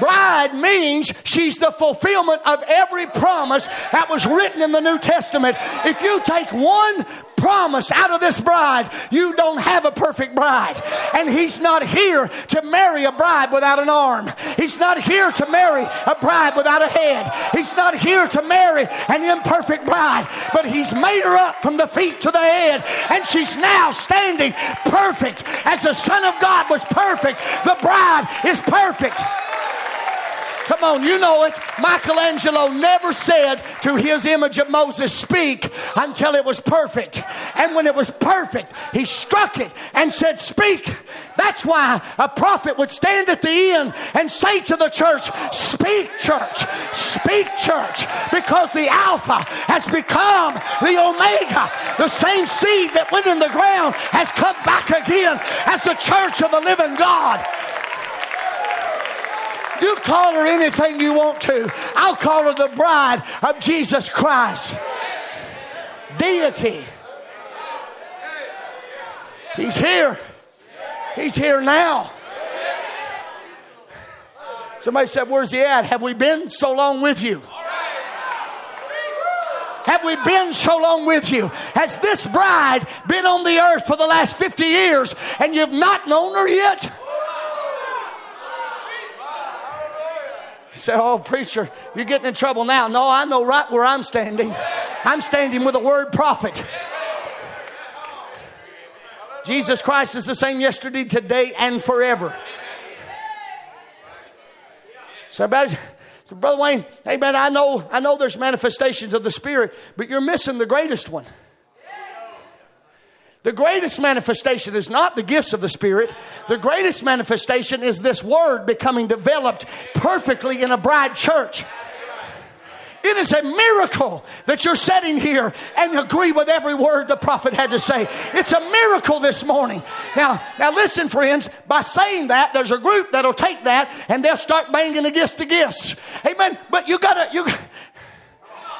Bride means she's the fulfillment of every promise that was written in the New Testament. If you take one promise out of this bride, you don't have a perfect bride. And He's not here to marry a bride without an arm. He's not here to marry a bride without a head. He's not here to marry an imperfect bride, but He's made her up from the feet to the head. And she's now standing perfect as the Son of God was perfect. The bride is perfect. Come on, you know it. Michelangelo never said to his image of Moses, Speak until it was perfect. And when it was perfect, he struck it and said, Speak. That's why a prophet would stand at the end and say to the church, Speak, church, speak, church, because the Alpha has become the Omega. The same seed that went in the ground has come back again as the church of the living God. You call her anything you want to. I'll call her the bride of Jesus Christ. Deity. He's here. He's here now. Somebody said, Where's he at? Have we been so long with you? Have we been so long with you? Has this bride been on the earth for the last 50 years and you've not known her yet? Say, Oh, preacher, you're getting in trouble now. No, I know right where I'm standing. I'm standing with a word prophet. Jesus Christ is the same yesterday, today, and forever. So, so Brother Wayne, hey man, I know, I know there's manifestations of the Spirit, but you're missing the greatest one. The greatest manifestation is not the gifts of the Spirit. The greatest manifestation is this word becoming developed perfectly in a bride church. It is a miracle that you're sitting here and agree with every word the prophet had to say. It's a miracle this morning. Now, now listen, friends, by saying that, there's a group that'll take that and they'll start banging against the gifts. Amen. But you gotta, you,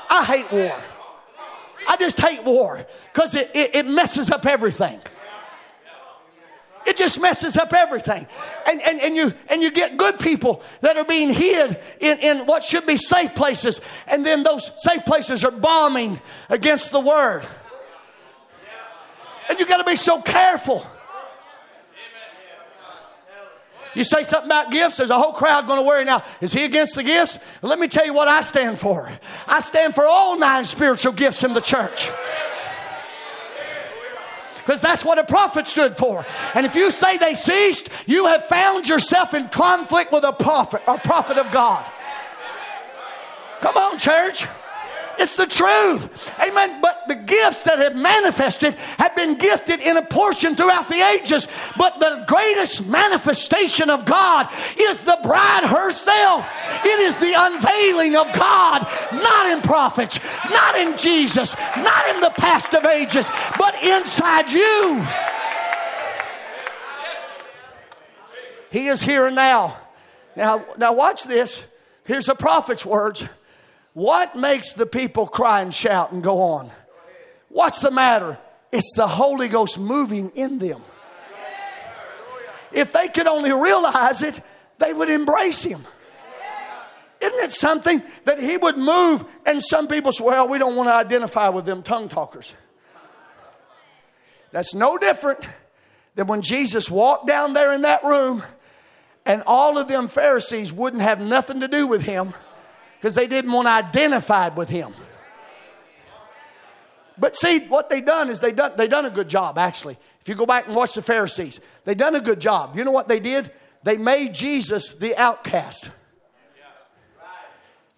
I hate war. I just hate war because it, it, it messes up everything. It just messes up everything. And, and, and, you, and you get good people that are being hid in, in what should be safe places. And then those safe places are bombing against the word. And you got to be so careful. You say something about gifts, there's a whole crowd going to worry now. Is he against the gifts? Let me tell you what I stand for. I stand for all nine spiritual gifts in the church because that's what a prophet stood for. And if you say they ceased, you have found yourself in conflict with a prophet, a prophet of God. Come on, church. It's the truth. Amen. But the gifts that have manifested have been gifted in a portion throughout the ages. But the greatest manifestation of God is the bride herself. It is the unveiling of God, not in prophets, not in Jesus, not in the past of ages, but inside you. He is here and now. Now, now watch this. Here's a prophet's words. What makes the people cry and shout and go on? What's the matter? It's the Holy Ghost moving in them. If they could only realize it, they would embrace Him. Isn't it something that He would move? And some people say, well, we don't want to identify with them tongue talkers. That's no different than when Jesus walked down there in that room and all of them Pharisees wouldn't have nothing to do with Him because they didn't want to identify with him. But see, what they done is they done they done a good job actually. If you go back and watch the Pharisees, they done a good job. You know what they did? They made Jesus the outcast.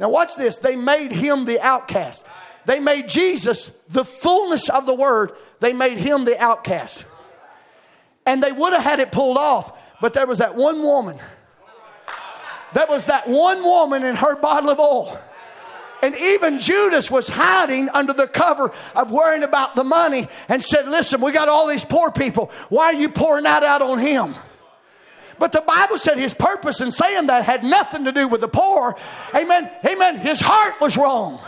Now watch this. They made him the outcast. They made Jesus the fullness of the word. They made him the outcast. And they would have had it pulled off, but there was that one woman that was that one woman and her bottle of oil. And even Judas was hiding under the cover of worrying about the money and said, Listen, we got all these poor people. Why are you pouring that out on him? But the Bible said his purpose in saying that had nothing to do with the poor. Amen. Amen. His heart was wrong.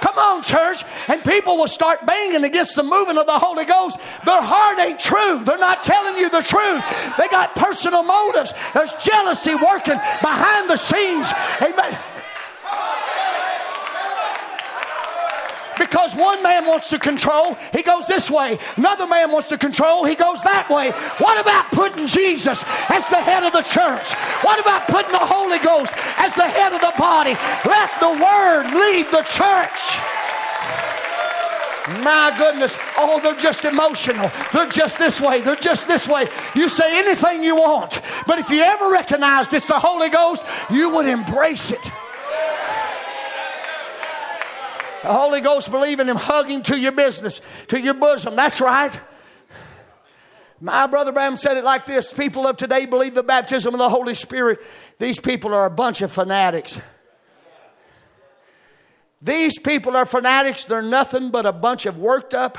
Come on, church. And people will start banging against the moving of the Holy Ghost. Their heart ain't true. They're not telling you the truth. They got personal motives. There's jealousy working behind the scenes. Amen. Because one man wants to control, he goes this way. Another man wants to control, he goes that way. What about putting Jesus as the head of the church? What about putting the Holy Ghost as the head of the body? Let the Word lead the church. My goodness. Oh, they're just emotional. They're just this way. They're just this way. You say anything you want. But if you ever recognized it's the Holy Ghost, you would embrace it. The Holy Ghost, believe in Him, hug Him to your business, to your bosom. That's right. My brother Branham said it like this People of today believe the baptism of the Holy Spirit. These people are a bunch of fanatics. These people are fanatics. They're nothing but a bunch of worked up,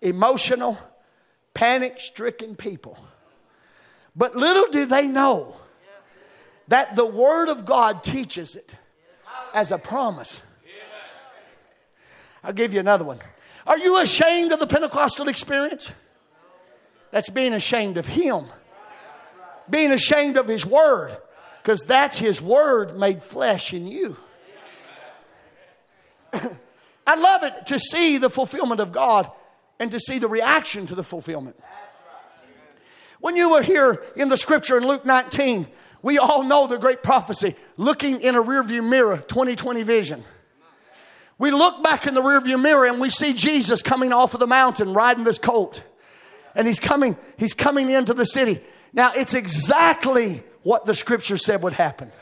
emotional, panic stricken people. But little do they know that the Word of God teaches it as a promise. I'll give you another one. Are you ashamed of the Pentecostal experience? That's being ashamed of Him being ashamed of his word because that's his word made flesh in you. I love it to see the fulfillment of God and to see the reaction to the fulfillment. When you were here in the scripture in Luke 19, we all know the great prophecy looking in a rearview mirror, 2020 vision. We look back in the rearview mirror and we see Jesus coming off of the mountain riding this colt. And he's coming, he's coming into the city. Now, it's exactly what the scripture said would happen.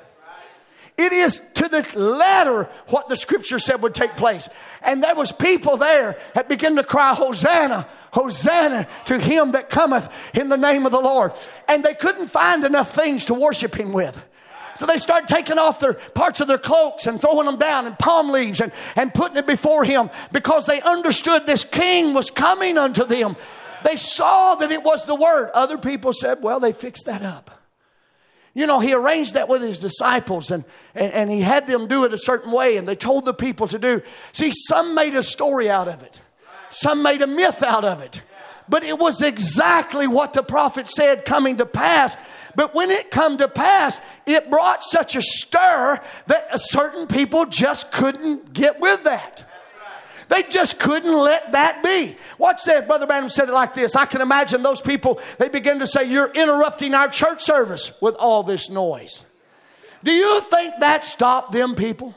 It is to the letter what the scripture said would take place. And there was people there that began to cry, Hosanna, Hosanna to him that cometh in the name of the Lord. And they couldn't find enough things to worship him with. So they start taking off their parts of their cloaks and throwing them down and palm leaves and, and putting it before him because they understood this king was coming unto them. They saw that it was the word. Other people said, well, they fixed that up. You know, he arranged that with his disciples and, and, and, he had them do it a certain way and they told the people to do. See, some made a story out of it, some made a myth out of it. But it was exactly what the prophet said coming to pass. But when it come to pass, it brought such a stir that certain people just couldn't get with that. They just couldn't let that be. Watch that. Brother Branham said it like this. I can imagine those people, they begin to say, You're interrupting our church service with all this noise. Do you think that stopped them people?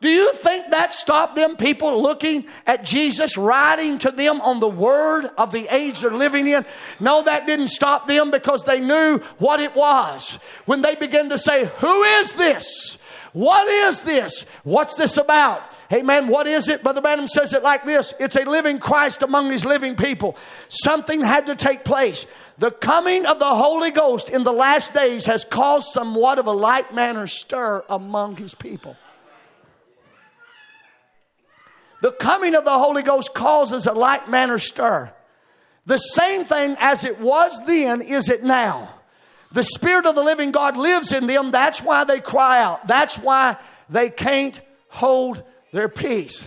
Do you think that stopped them people looking at Jesus, writing to them on the word of the age they're living in? No, that didn't stop them because they knew what it was. When they began to say, Who is this? What is this? What's this about? Amen. What is it? Brother Branham says it like this it's a living Christ among his living people. Something had to take place. The coming of the Holy Ghost in the last days has caused somewhat of a like manner stir among his people. The coming of the Holy Ghost causes a like manner stir. The same thing as it was then is it now. The Spirit of the living God lives in them. That's why they cry out. That's why they can't hold their peace.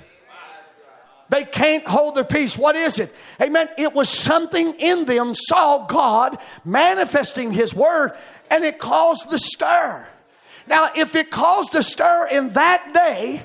They can't hold their peace. What is it? Amen. It was something in them saw God manifesting His word and it caused the stir. Now, if it caused a stir in that day,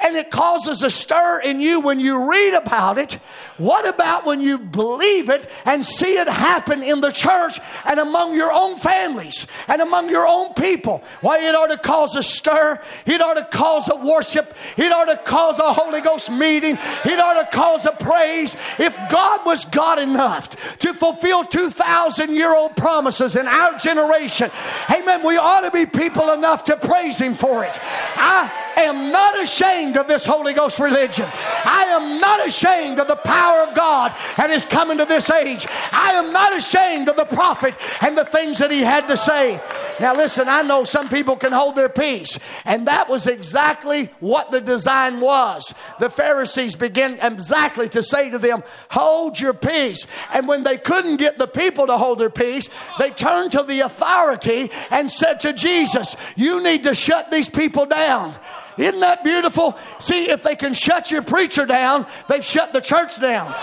and it causes a stir in you when you read about it. What about when you believe it and see it happen in the church and among your own families and among your own people? Why, it ought to cause a stir. It ought to cause a worship. It ought to cause a Holy Ghost meeting. It ought to cause a praise. If God was God enough to fulfill 2,000 year old promises in our generation, amen, we ought to be people enough to praise Him for it. I am not ashamed ashamed of this Holy Ghost religion. I am not ashamed of the power of God and His coming to this age. I am not ashamed of the prophet and the things that he had to say. Now, listen, I know some people can hold their peace, and that was exactly what the design was. The Pharisees began exactly to say to them, Hold your peace. And when they couldn't get the people to hold their peace, they turned to the authority and said to Jesus, You need to shut these people down. Isn't that beautiful? See, if they can shut your preacher down, they've shut the church down.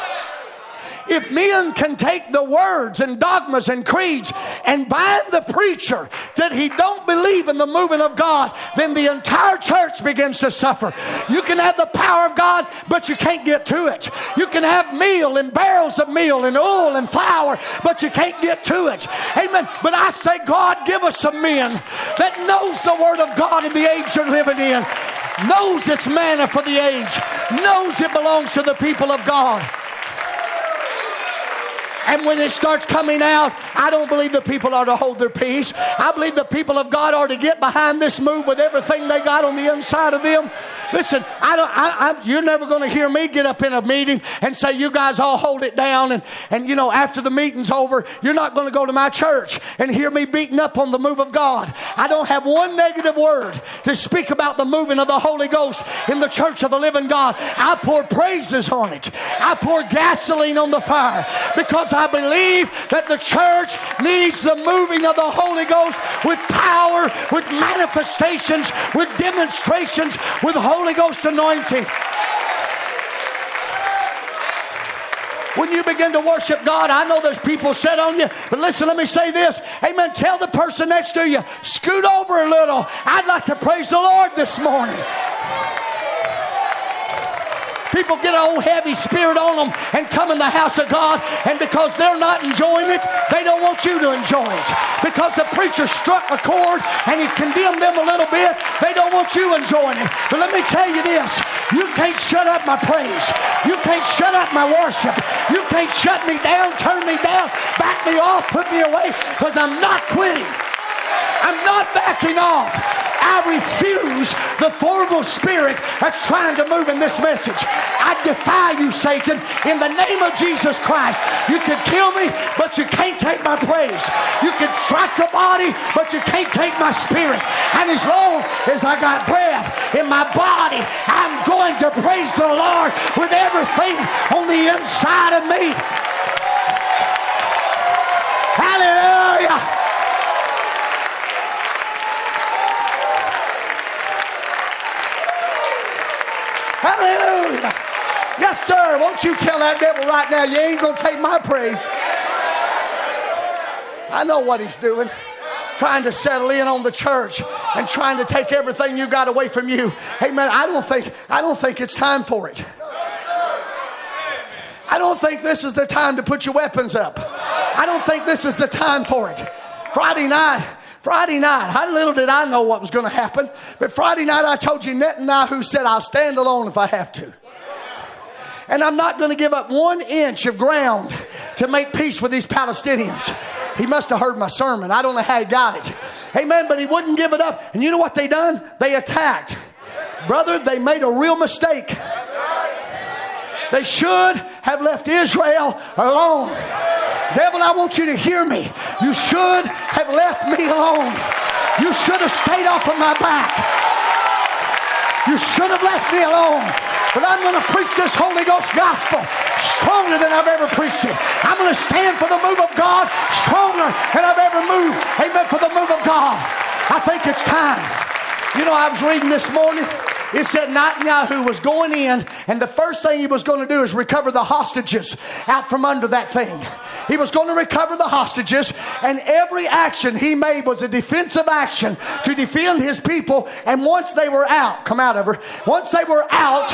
If men can take the words and dogmas and creeds and bind the preacher that he don't believe in the moving of God, then the entire church begins to suffer. You can have the power of God, but you can't get to it. You can have meal and barrels of meal and oil and flour, but you can't get to it. Amen. But I say, God, give us some men that knows the word of God in the age you're living in, knows it's manna for the age, knows it belongs to the people of God. And when it starts coming out, I don't believe the people are to hold their peace. I believe the people of God are to get behind this move with everything they got on the inside of them. Listen, I don't, I, I, you're never going to hear me get up in a meeting and say, you guys all hold it down. And, and you know, after the meeting's over, you're not going to go to my church and hear me beating up on the move of God. I don't have one negative word to speak about the moving of the Holy Ghost in the church of the living God. I pour praises on it. I pour gasoline on the fire because I believe that the church needs the moving of the Holy Ghost with power, with manifestations, with demonstrations, with Holy Ghost anointing. When you begin to worship God, I know there's people set on you, but listen, let me say this. Amen. Tell the person next to you, scoot over a little. I'd like to praise the Lord this morning. People get an old heavy spirit on them and come in the house of God, and because they're not enjoying it, they don't want you to enjoy it. Because the preacher struck a chord and he condemned them a little bit, they don't want you enjoying it. But let me tell you this you can't shut up my praise, you can't shut up my worship, you can't shut me down, turn me down, back me off, put me away, because I'm not quitting. I'm not backing off. I refuse the formal spirit that's trying to move in this message. I defy you, Satan, in the name of Jesus Christ. You can kill me, but you can't take my praise. You can strike the body, but you can't take my spirit. And as long as I got breath in my body, I'm going to praise the Lord with everything on the inside of me. Hallelujah. Hallelujah. Yes, sir. Won't you tell that devil right now, you ain't going to take my praise. I know what he's doing. Trying to settle in on the church and trying to take everything you got away from you. Man, I don't think I don't think it's time for it. I don't think this is the time to put your weapons up. I don't think this is the time for it. Friday night, Friday night, how little did I know what was going to happen. But Friday night, I told you Netanyahu said, I'll stand alone if I have to. And I'm not going to give up one inch of ground to make peace with these Palestinians. He must have heard my sermon. I don't know how he got it. Amen. But he wouldn't give it up. And you know what they done? They attacked. Brother, they made a real mistake. They should have left Israel alone. Devil, I want you to hear me. You should have left me alone. You should have stayed off of my back. You should have left me alone. But I'm going to preach this Holy Ghost gospel stronger than I've ever preached it. I'm going to stand for the move of God stronger than I've ever moved. Amen. For the move of God. I think it's time. You know, I was reading this morning. It said Netanyahu was going in, and the first thing he was going to do is recover the hostages out from under that thing. He was going to recover the hostages, and every action he made was a defensive action to defend his people. And once they were out, come out of her, once they were out,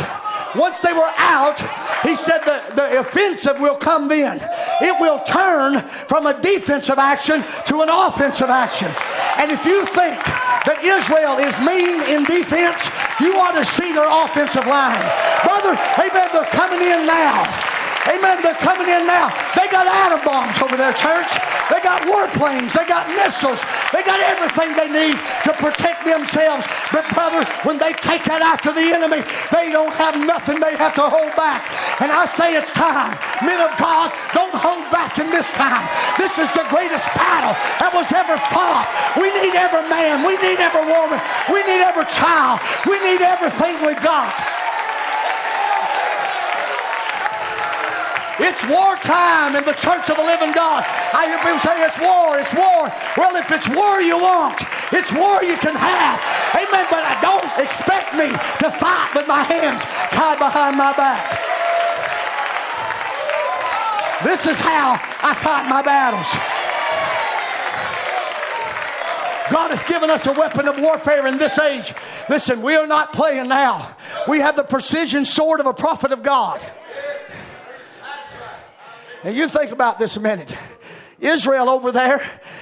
once they were out, he said the, the offensive will come then. It will turn from a defensive action to an offensive action. And if you think that Israel is mean in defense, you ought to see their offensive line. Brother, amen, they're coming in now. Amen. They're coming in now. They got atom bombs over their church. They got warplanes. They got missiles. They got everything they need to protect themselves. But, brother, when they take that after the enemy, they don't have nothing they have to hold back. And I say it's time. Men of God, don't hold back in this time. This is the greatest battle that was ever fought. We need every man. We need every woman. We need every child. We need everything we got. It's wartime in the church of the living God. I hear people say it's war, it's war. Well, if it's war you want, it's war you can have. Amen. But I don't expect me to fight with my hands tied behind my back. This is how I fight my battles. God has given us a weapon of warfare in this age. Listen, we are not playing now. We have the precision sword of a prophet of God. And you think about this a minute. Israel over there,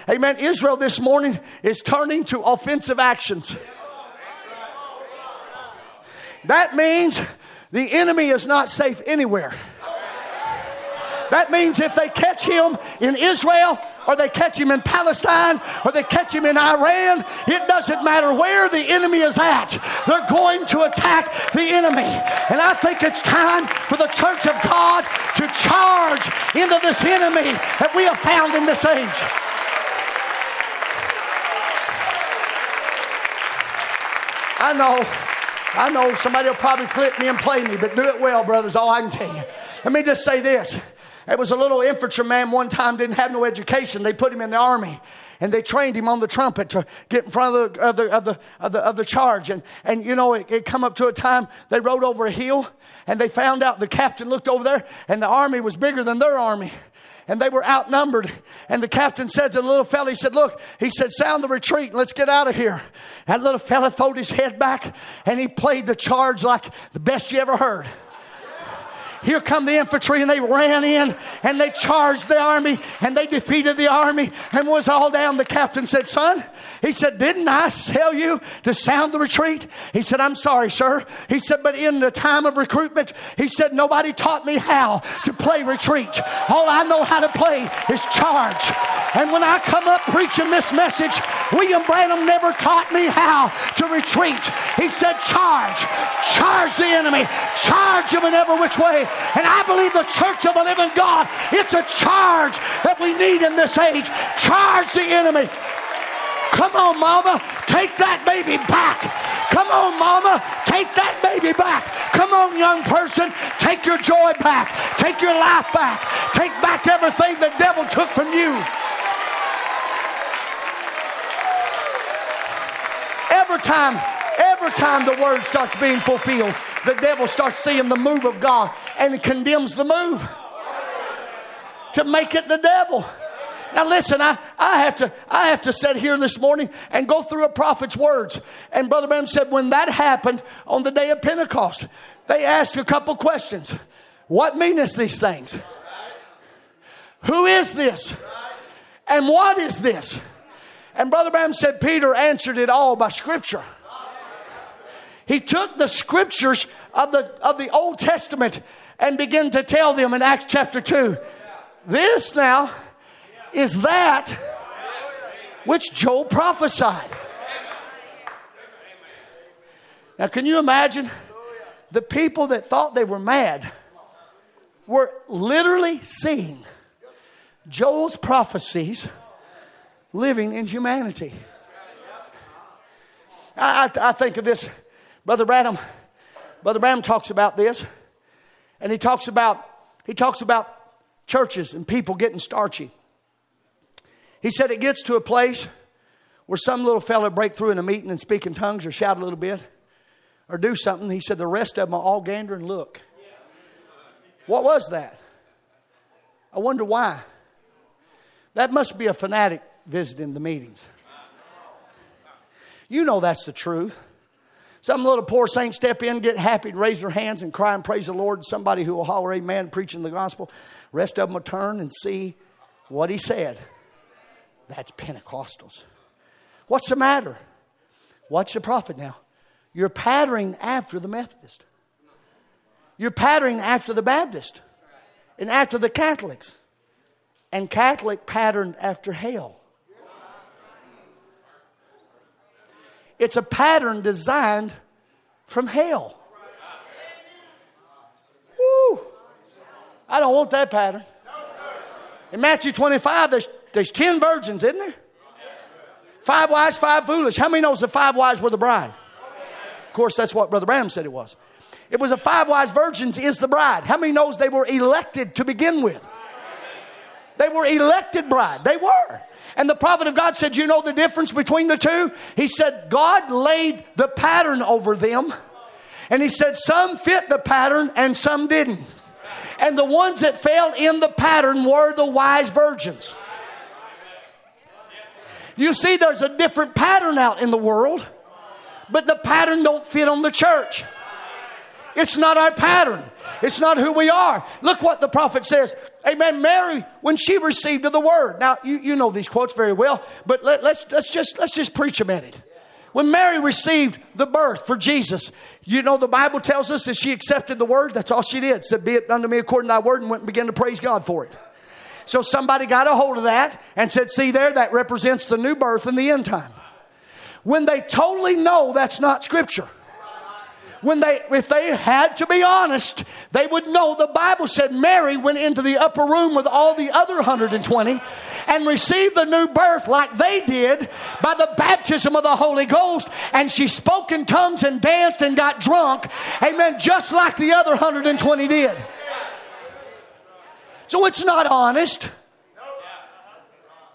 amen. Israel this morning is turning to offensive actions. That means the enemy is not safe anywhere. That means if they catch him in Israel, or they catch him in Palestine, or they catch him in Iran, it doesn't matter where the enemy is at. They're going to attack the enemy. And I think it's time for the church of God to charge into this enemy that we have found in this age. I know, I know somebody will probably clip me and play me, but do it well, brothers, all I can tell you. Let me just say this There was a little infantryman one time, didn't have no education. They put him in the army and they trained him on the trumpet to get in front of the, of the, of the, of the, of the charge. And, and you know, it, it come up to a time they rode over a hill and they found out the captain looked over there and the army was bigger than their army and they were outnumbered. And the captain said to the little fella, he said, Look, he said, sound the retreat and let's get out of here. That little fella throwed his head back and he played the charge like the best you ever heard. Here come the infantry, and they ran in and they charged the army and they defeated the army and was all down. The captain said, Son, he said, Didn't I tell you to sound the retreat? He said, I'm sorry, sir. He said, But in the time of recruitment, he said, Nobody taught me how to play retreat. All I know how to play is charge. And when I come up preaching this message, William Branham never taught me how to retreat. He said, Charge, charge the enemy, charge him in every which way. And I believe the church of the living God, it's a charge that we need in this age. Charge the enemy. Come on, mama, take that baby back. Come on, mama, take that baby back. Come on, young person, take your joy back. Take your life back. Take back everything the devil took from you. Every time, every time the word starts being fulfilled, the devil starts seeing the move of God and condemns the move to make it the devil. Now listen, I, I have to I have to sit here this morning and go through a prophet's words. And Brother Branham said when that happened on the day of Pentecost, they asked a couple questions. What meaneth these things? Who is this? And what is this? And Brother Branham said Peter answered it all by scripture. He took the scriptures of the, of the Old Testament and began to tell them in Acts chapter 2 this now is that which Joel prophesied. Now, can you imagine the people that thought they were mad were literally seeing Joel's prophecies living in humanity? I, I, I think of this Brother Branham, Brother Branham talks about this, and he talks about he talks about churches and people getting starchy. He said it gets to a place where some little fella break through in a meeting and speak in tongues or shout a little bit or do something. He said the rest of them are all gander and look. What was that? I wonder why. That must be a fanatic visiting the meetings. You know that's the truth. Some little poor saint step in, get happy, and raise their hands and cry and praise the Lord. Somebody who will holler amen preaching the gospel. Rest of them will turn and see what he said. That's Pentecostals. What's the matter? Watch the prophet now. You're patterning after the Methodist. You're patterning after the Baptist and after the Catholics. And Catholic patterned after hell. It's a pattern designed from hell. Woo! I don't want that pattern. In Matthew 25, there's, there's 10 virgins, isn't there? Five wise, five foolish. How many knows the five wise were the bride? Of course, that's what Brother Branham said it was. It was the five wise virgins is the bride. How many knows they were elected to begin with? They were elected bride. They were. And the prophet of God said, You know the difference between the two? He said, God laid the pattern over them. And he said, Some fit the pattern and some didn't. And the ones that fell in the pattern were the wise virgins. You see, there's a different pattern out in the world, but the pattern don't fit on the church. It's not our pattern. It's not who we are. Look what the prophet says. Amen. Mary, when she received the word. Now, you, you know these quotes very well, but let, let's, let's, just, let's just preach a minute. When Mary received the birth for Jesus, you know the Bible tells us that she accepted the word. That's all she did. Said, Be it unto me according to thy word, and went and began to praise God for it. So somebody got a hold of that and said, See there, that represents the new birth in the end time. When they totally know that's not scripture when they, if they had to be honest, they would know the Bible said Mary went into the upper room with all the other 120 and received the new birth like they did by the baptism of the Holy Ghost. And she spoke in tongues and danced and got drunk. Amen. Just like the other 120 did. So it's not honest.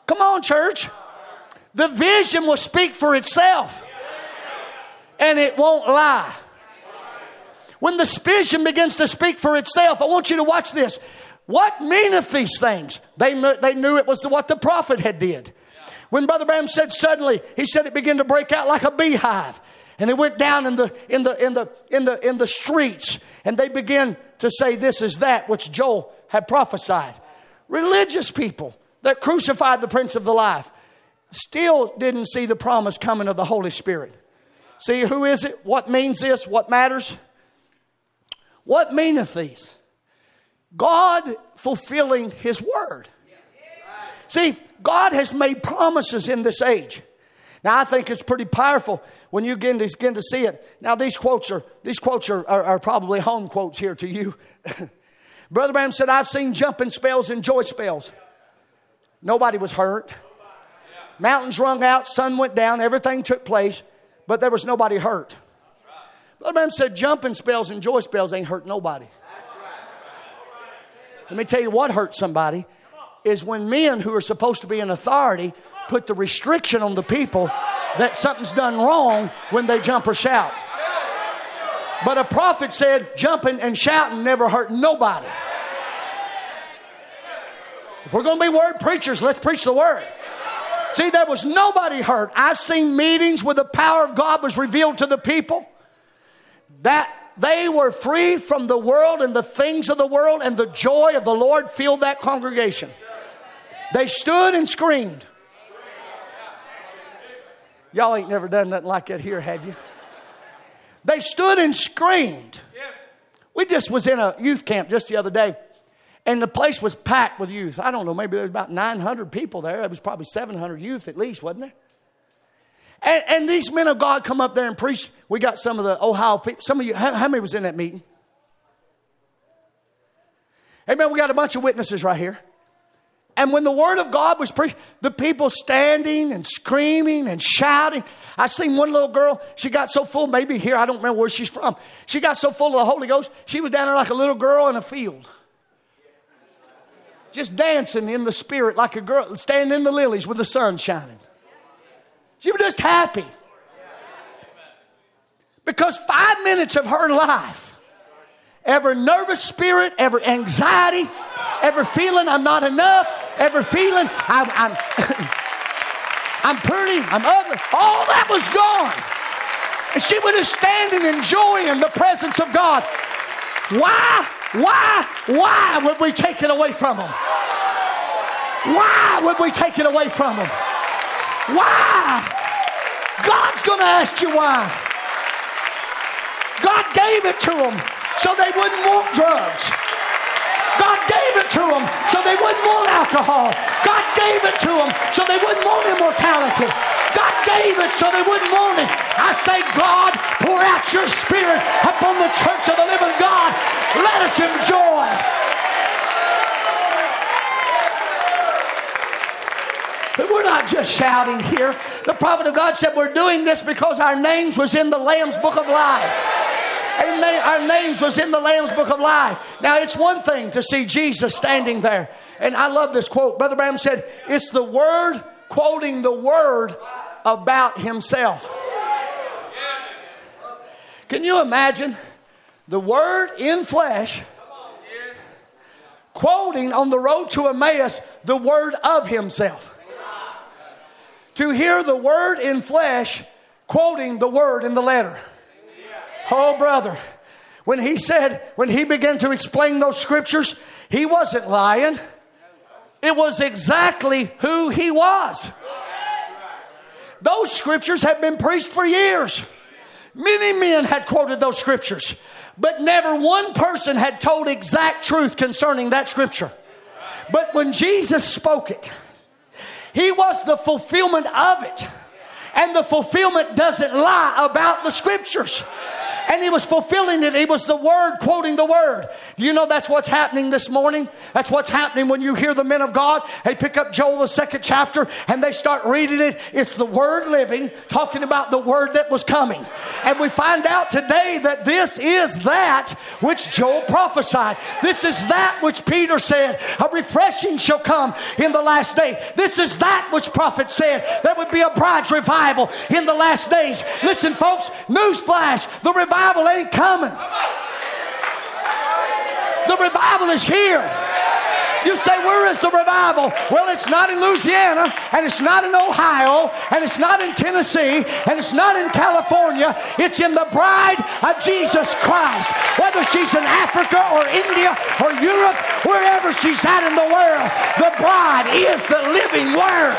Come on, church. The vision will speak for itself and it won't lie. When the vision begins to speak for itself, I want you to watch this. What meaneth these things? They, they knew it was what the prophet had did. When Brother Branham said suddenly, he said it began to break out like a beehive. And it went down in the, in the, in the, in the, in the streets. And they began to say, This is that which Joel had prophesied. Religious people that crucified the Prince of the Life still didn't see the promise coming of the Holy Spirit. See, who is it? What means this? What matters? What meaneth these? God fulfilling His word. See, God has made promises in this age. Now, I think it's pretty powerful when you begin to, begin to see it. Now, these quotes are these quotes are, are, are probably home quotes here to you. Brother Branham said, "I've seen jumping spells and joy spells. Nobody was hurt. Mountains rung out, sun went down, everything took place, but there was nobody hurt." Brother Branham said, "Jumping spells and joy spells ain't hurt nobody." Let me tell you what hurts somebody is when men who are supposed to be in authority put the restriction on the people that something's done wrong when they jump or shout. But a prophet said jumping and shouting never hurt nobody. If we're going to be word preachers, let's preach the word. See, there was nobody hurt. I've seen meetings where the power of God was revealed to the people. That they were free from the world and the things of the world, and the joy of the Lord filled that congregation. They stood and screamed. Y'all ain't never done nothing like that here, have you? They stood and screamed. We just was in a youth camp just the other day, and the place was packed with youth. I don't know, maybe there was about 900 people there. It was probably 700 youth at least, wasn't there? And, and these men of God come up there and preach. We got some of the Ohio people. Some of you, how, how many was in that meeting? Amen. We got a bunch of witnesses right here. And when the word of God was preached, the people standing and screaming and shouting. I seen one little girl, she got so full, maybe here, I don't remember where she's from. She got so full of the Holy Ghost, she was down there like a little girl in a field. Just dancing in the spirit like a girl, standing in the lilies with the sun shining. She was just happy. Because five minutes of her life, every nervous spirit, every anxiety, every feeling I'm not enough, every feeling I'm, I'm, I'm pretty, I'm ugly, all that was gone. And she was just standing enjoying the presence of God. Why, why, why would we take it away from them? Why would we take it away from them? Why? God's going to ask you why. God gave it to them so they wouldn't want drugs. God gave it to them so they wouldn't want alcohol. God gave it to them so they wouldn't want immortality. God gave it so they wouldn't want it. I say, God, pour out your spirit upon the church of the living God. Let us enjoy. But we're not just shouting here. The prophet of God said we're doing this because our names was in the Lamb's book of life Amen. our names was in the Lamb's book of life. Now, it's one thing to see Jesus standing there. And I love this quote. Brother Branham said, It's the word quoting the word about himself. Can you imagine the word in flesh quoting on the road to Emmaus the word of himself? To hear the word in flesh quoting the word in the letter. Oh, brother. When he said, when he began to explain those scriptures, he wasn't lying. It was exactly who he was. Those scriptures have been preached for years. Many men had quoted those scriptures, but never one person had told exact truth concerning that scripture. But when Jesus spoke it, he was the fulfillment of it. And the fulfillment doesn't lie about the scriptures. And he was fulfilling it. He was the word quoting the word. Do you know that's what's happening this morning? That's what's happening when you hear the men of God. They pick up Joel, the second chapter, and they start reading it. It's the word living, talking about the word that was coming. And we find out today that this is that which Joel prophesied. This is that which Peter said, a refreshing shall come in the last day. This is that which prophet said, there would be a bride's revival in the last days. Listen, folks, newsflash, the revival ain't coming. The revival is here. You say, Where is the revival? Well, it's not in Louisiana, and it's not in Ohio, and it's not in Tennessee, and it's not in California. It's in the bride of Jesus Christ. Whether she's in Africa or India or Europe, wherever she's at in the world, the bride is the living word.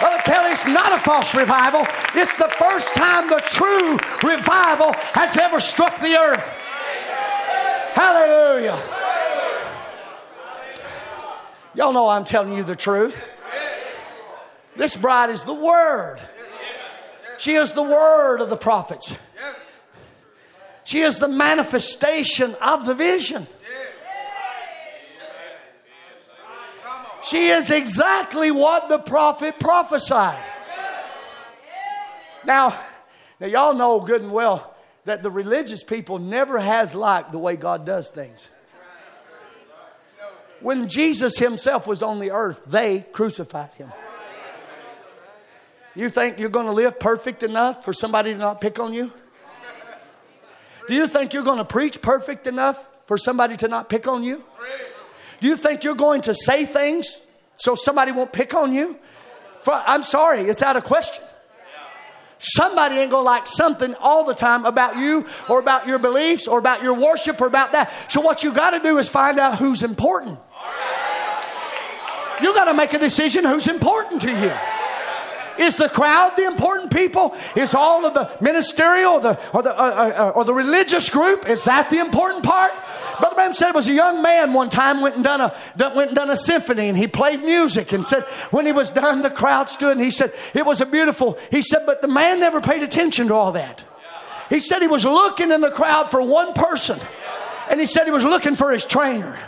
Brother Kelly, it's not a false revival. It's the first time the true revival has ever struck the earth. Hallelujah. Y'all know I'm telling you the truth. This bride is the Word. She is the Word of the prophets. She is the manifestation of the vision. She is exactly what the prophet prophesied. Now, now y'all know good and well that the religious people never has liked the way God does things. When Jesus himself was on the earth, they crucified him. You think you're going to live perfect enough for somebody to not pick on you? Do you think you're going to preach perfect enough for somebody to not pick on you? Do you think you're going to say things so somebody won't pick on you? For, I'm sorry, it's out of question. Somebody ain't gonna like something all the time about you or about your beliefs or about your worship or about that. So, what you got to do is find out who's important. You got to make a decision who's important to you. Is the crowd the important people? Is all of the ministerial or the, or the, uh, uh, uh or the religious group, is that the important part? Brother Branham said it was a young man one time went and done a went and done a symphony and he played music and said when he was done the crowd stood and he said it was a beautiful. He said but the man never paid attention to all that. He said he was looking in the crowd for one person. And he said he was looking for his trainer.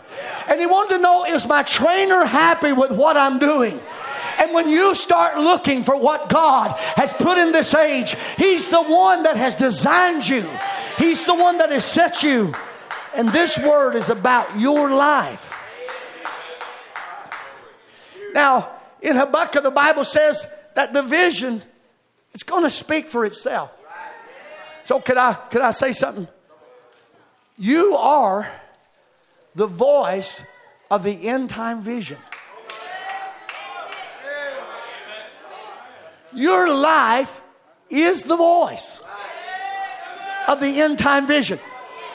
And he wanted to know is my trainer happy with what I'm doing? And when you start looking for what God has put in this age, He's the one that has designed you, He's the one that has set you. And this word is about your life. Now, in Habakkuk, the Bible says that the vision it's going to speak for itself. So could I could I say something? You are the voice of the end time vision. Your life is the voice of the end time vision.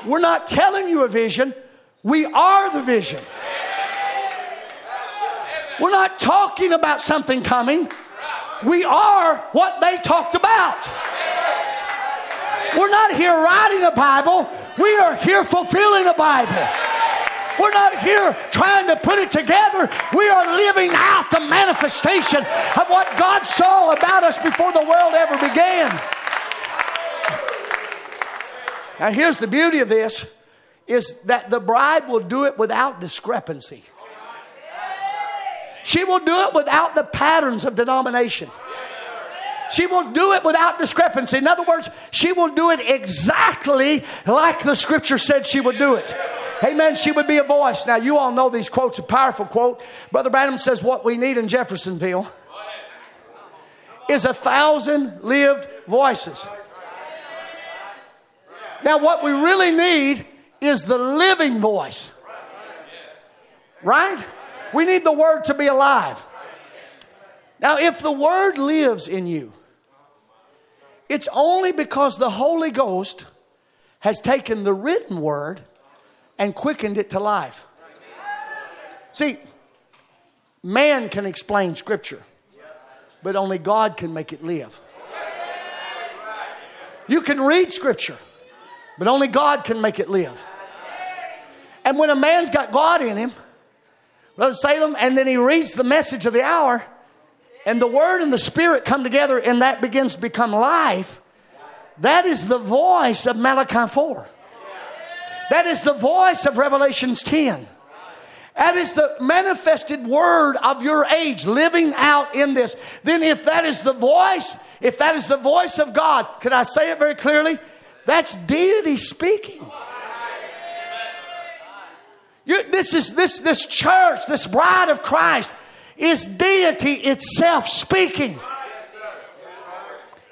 We're not telling you a vision, we are the vision. We're not talking about something coming. We are what they talked about. We're not here writing a Bible. We are here fulfilling a Bible. We're not here trying to put it together. We are living out the manifestation of what God saw about us before the world ever began. Now here's the beauty of this is that the bride will do it without discrepancy. She will do it without the patterns of denomination. She will do it without discrepancy. In other words, she will do it exactly like the scripture said she would do it. Amen. She would be a voice. Now, you all know these quotes, a powerful quote. Brother Branham says, What we need in Jeffersonville is a thousand lived voices. Now, what we really need is the living voice. Right? We need the word to be alive. Now, if the word lives in you, it's only because the Holy Ghost has taken the written word and quickened it to life. See, man can explain scripture, but only God can make it live. You can read scripture, but only God can make it live. And when a man's got God in him, Brother Salem, and then he reads the message of the hour, and the Word and the Spirit come together and that begins to become life, that is the voice of Malachi 4. That is the voice of Revelations 10. That is the manifested word of your age living out in this. Then, if that is the voice, if that is the voice of God, could I say it very clearly? That's deity speaking. You, this is this this church, this bride of Christ, is deity itself speaking.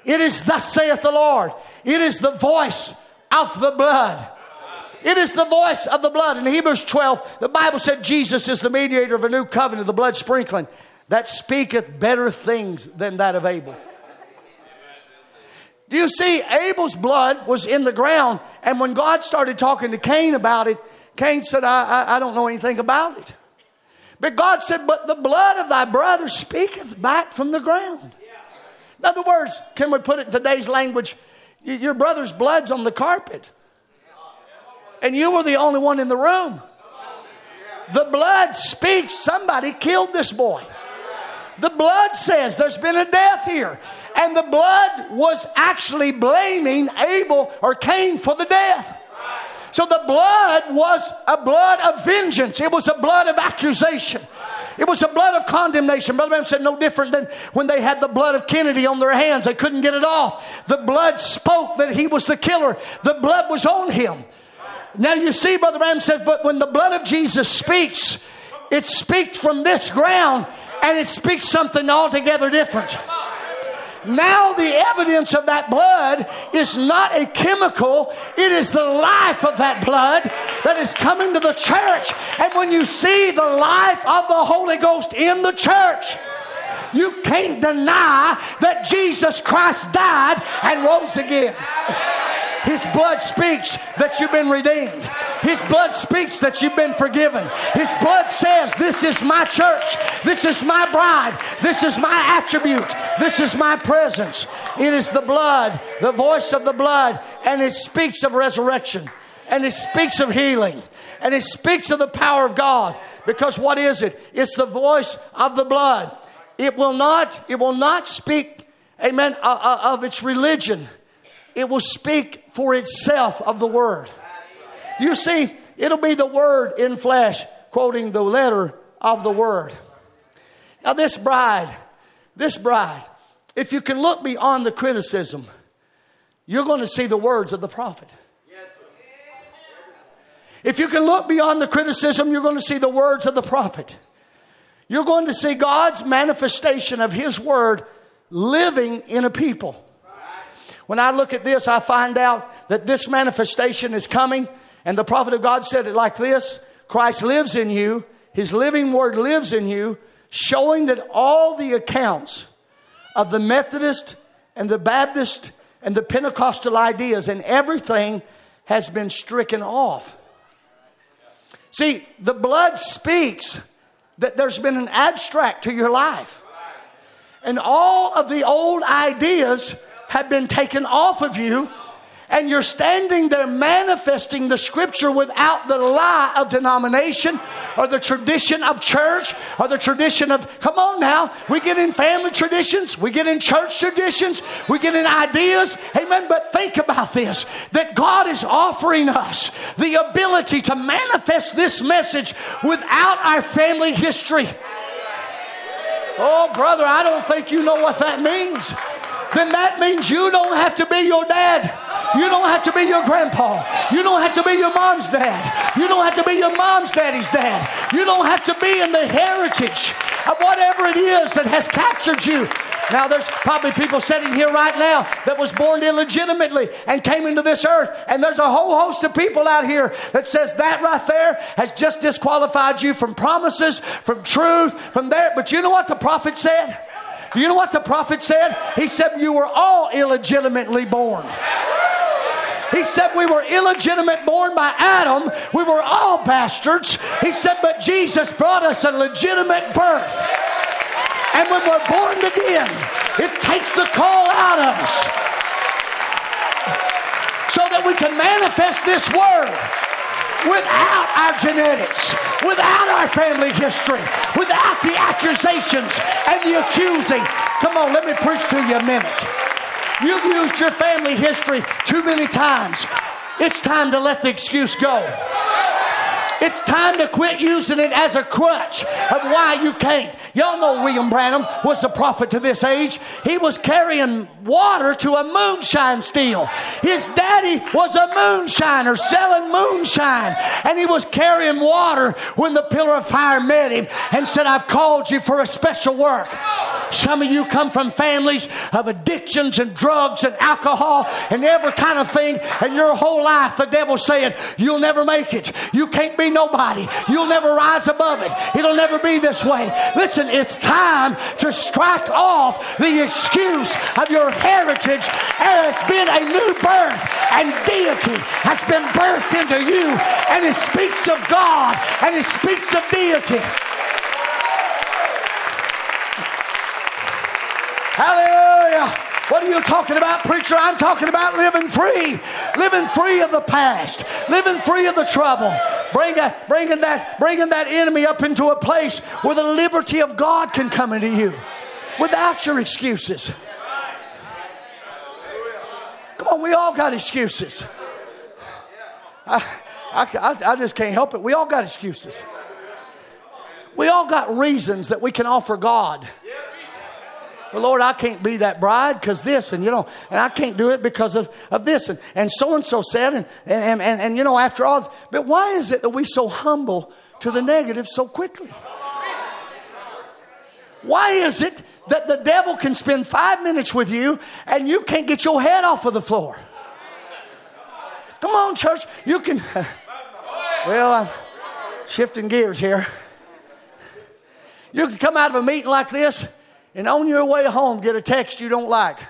It is thus saith the Lord. It is the voice of the blood. It is the voice of the blood. In Hebrews 12, the Bible said Jesus is the mediator of a new covenant, the blood sprinkling, that speaketh better things than that of Abel. Do you see? Abel's blood was in the ground, and when God started talking to Cain about it, Cain said, I, I, I don't know anything about it. But God said, But the blood of thy brother speaketh back from the ground. In other words, can we put it in today's language? Your brother's blood's on the carpet and you were the only one in the room. The blood speaks somebody killed this boy. The blood says there's been a death here. And the blood was actually blaming Abel or Cain for the death. So the blood was a blood of vengeance, it was a blood of accusation. It was a blood of condemnation. Brother Branham said no different than when they had the blood of Kennedy on their hands. They couldn't get it off. The blood spoke that he was the killer. The blood was on him. Now you see, Brother Branham says, but when the blood of Jesus speaks, it speaks from this ground and it speaks something altogether different. Now, the evidence of that blood is not a chemical, it is the life of that blood that is coming to the church. And when you see the life of the Holy Ghost in the church, you can't deny that Jesus Christ died and rose again. His blood speaks that you've been redeemed. His blood speaks that you've been forgiven. His blood says, This is my church. This is my bride. This is my attribute. This is my presence. It is the blood, the voice of the blood, and it speaks of resurrection, and it speaks of healing, and it speaks of the power of God. Because what is it? It's the voice of the blood. It will not, it will not speak, amen, of its religion it will speak for itself of the word. You see, it'll be the word in flesh, quoting the letter of the word. Now, this bride, this bride, if you can look beyond the criticism, you're going to see the words of the prophet. If you can look beyond the criticism, you're going to see the words of the prophet. You're going to see God's manifestation of His word living in a people. When I look at this, I find out that this manifestation is coming. And the prophet of God said it like this Christ lives in you, his living word lives in you, showing that all the accounts of the Methodist and the Baptist and the Pentecostal ideas and everything has been stricken off. See, the blood speaks that there's been an abstract to your life. And all of the old ideas have been taken off of you and you're standing there manifesting the scripture without the lie of denomination or the tradition of church or the tradition of, come on now, we get in family traditions, we get in church traditions, we get in ideas, amen. But think about this that God is offering us the ability to manifest this message without our family history. Oh, brother, I don't think you know what that means then that means you don't have to be your dad. You don't have to be your grandpa. You don't have to be your mom's dad. You don't have to be your mom's daddy's dad. You don't have to be in the heritage of whatever it is that has captured you. Now, there's probably people sitting here right now that was born illegitimately and came into this earth. And there's a whole host of people out here that says that right there has just disqualified you from promises, from truth, from there. But you know what the prophet said? Do you know what the prophet said? He said, You were all illegitimately born. He said we were illegitimate born by Adam. We were all bastards. He said, but Jesus brought us a legitimate birth. And when we're born again, it takes the call out of us so that we can manifest this word. Without our genetics, without our family history, without the accusations and the accusing. Come on, let me preach to you a minute. You've used your family history too many times. It's time to let the excuse go. It's time to quit using it as a crutch of why you can't. Y'all know William Branham was a prophet to this age. He was carrying water to a moonshine still. His daddy was a moonshiner selling moonshine, and he was carrying water when the pillar of fire met him and said, I've called you for a special work. Some of you come from families of addictions and drugs and alcohol and every kind of thing, and your whole life the devil's saying, You'll never make it. You can't be nobody. You'll never rise above it. It'll never be this way. Listen, it's time to strike off the excuse of your heritage. There has been a new birth, and deity has been birthed into you, and it speaks of God and it speaks of deity. Hallelujah. What are you talking about, preacher? I'm talking about living free, living free of the past, living free of the trouble, bringing, bringing, that, bringing that enemy up into a place where the liberty of God can come into you without your excuses. Come on, we all got excuses. I, I, I just can't help it. We all got excuses. We all got reasons that we can offer God. Well, Lord, I can't be that bride because this, and you know, and I can't do it because of, of this, and, and so and so said, and, and, and, and, you know, after all, but why is it that we so humble to the negative so quickly? Why is it that the devil can spend five minutes with you and you can't get your head off of the floor? Come on, church, you can. Well, I'm shifting gears here. You can come out of a meeting like this and on your way home get a text you don't like.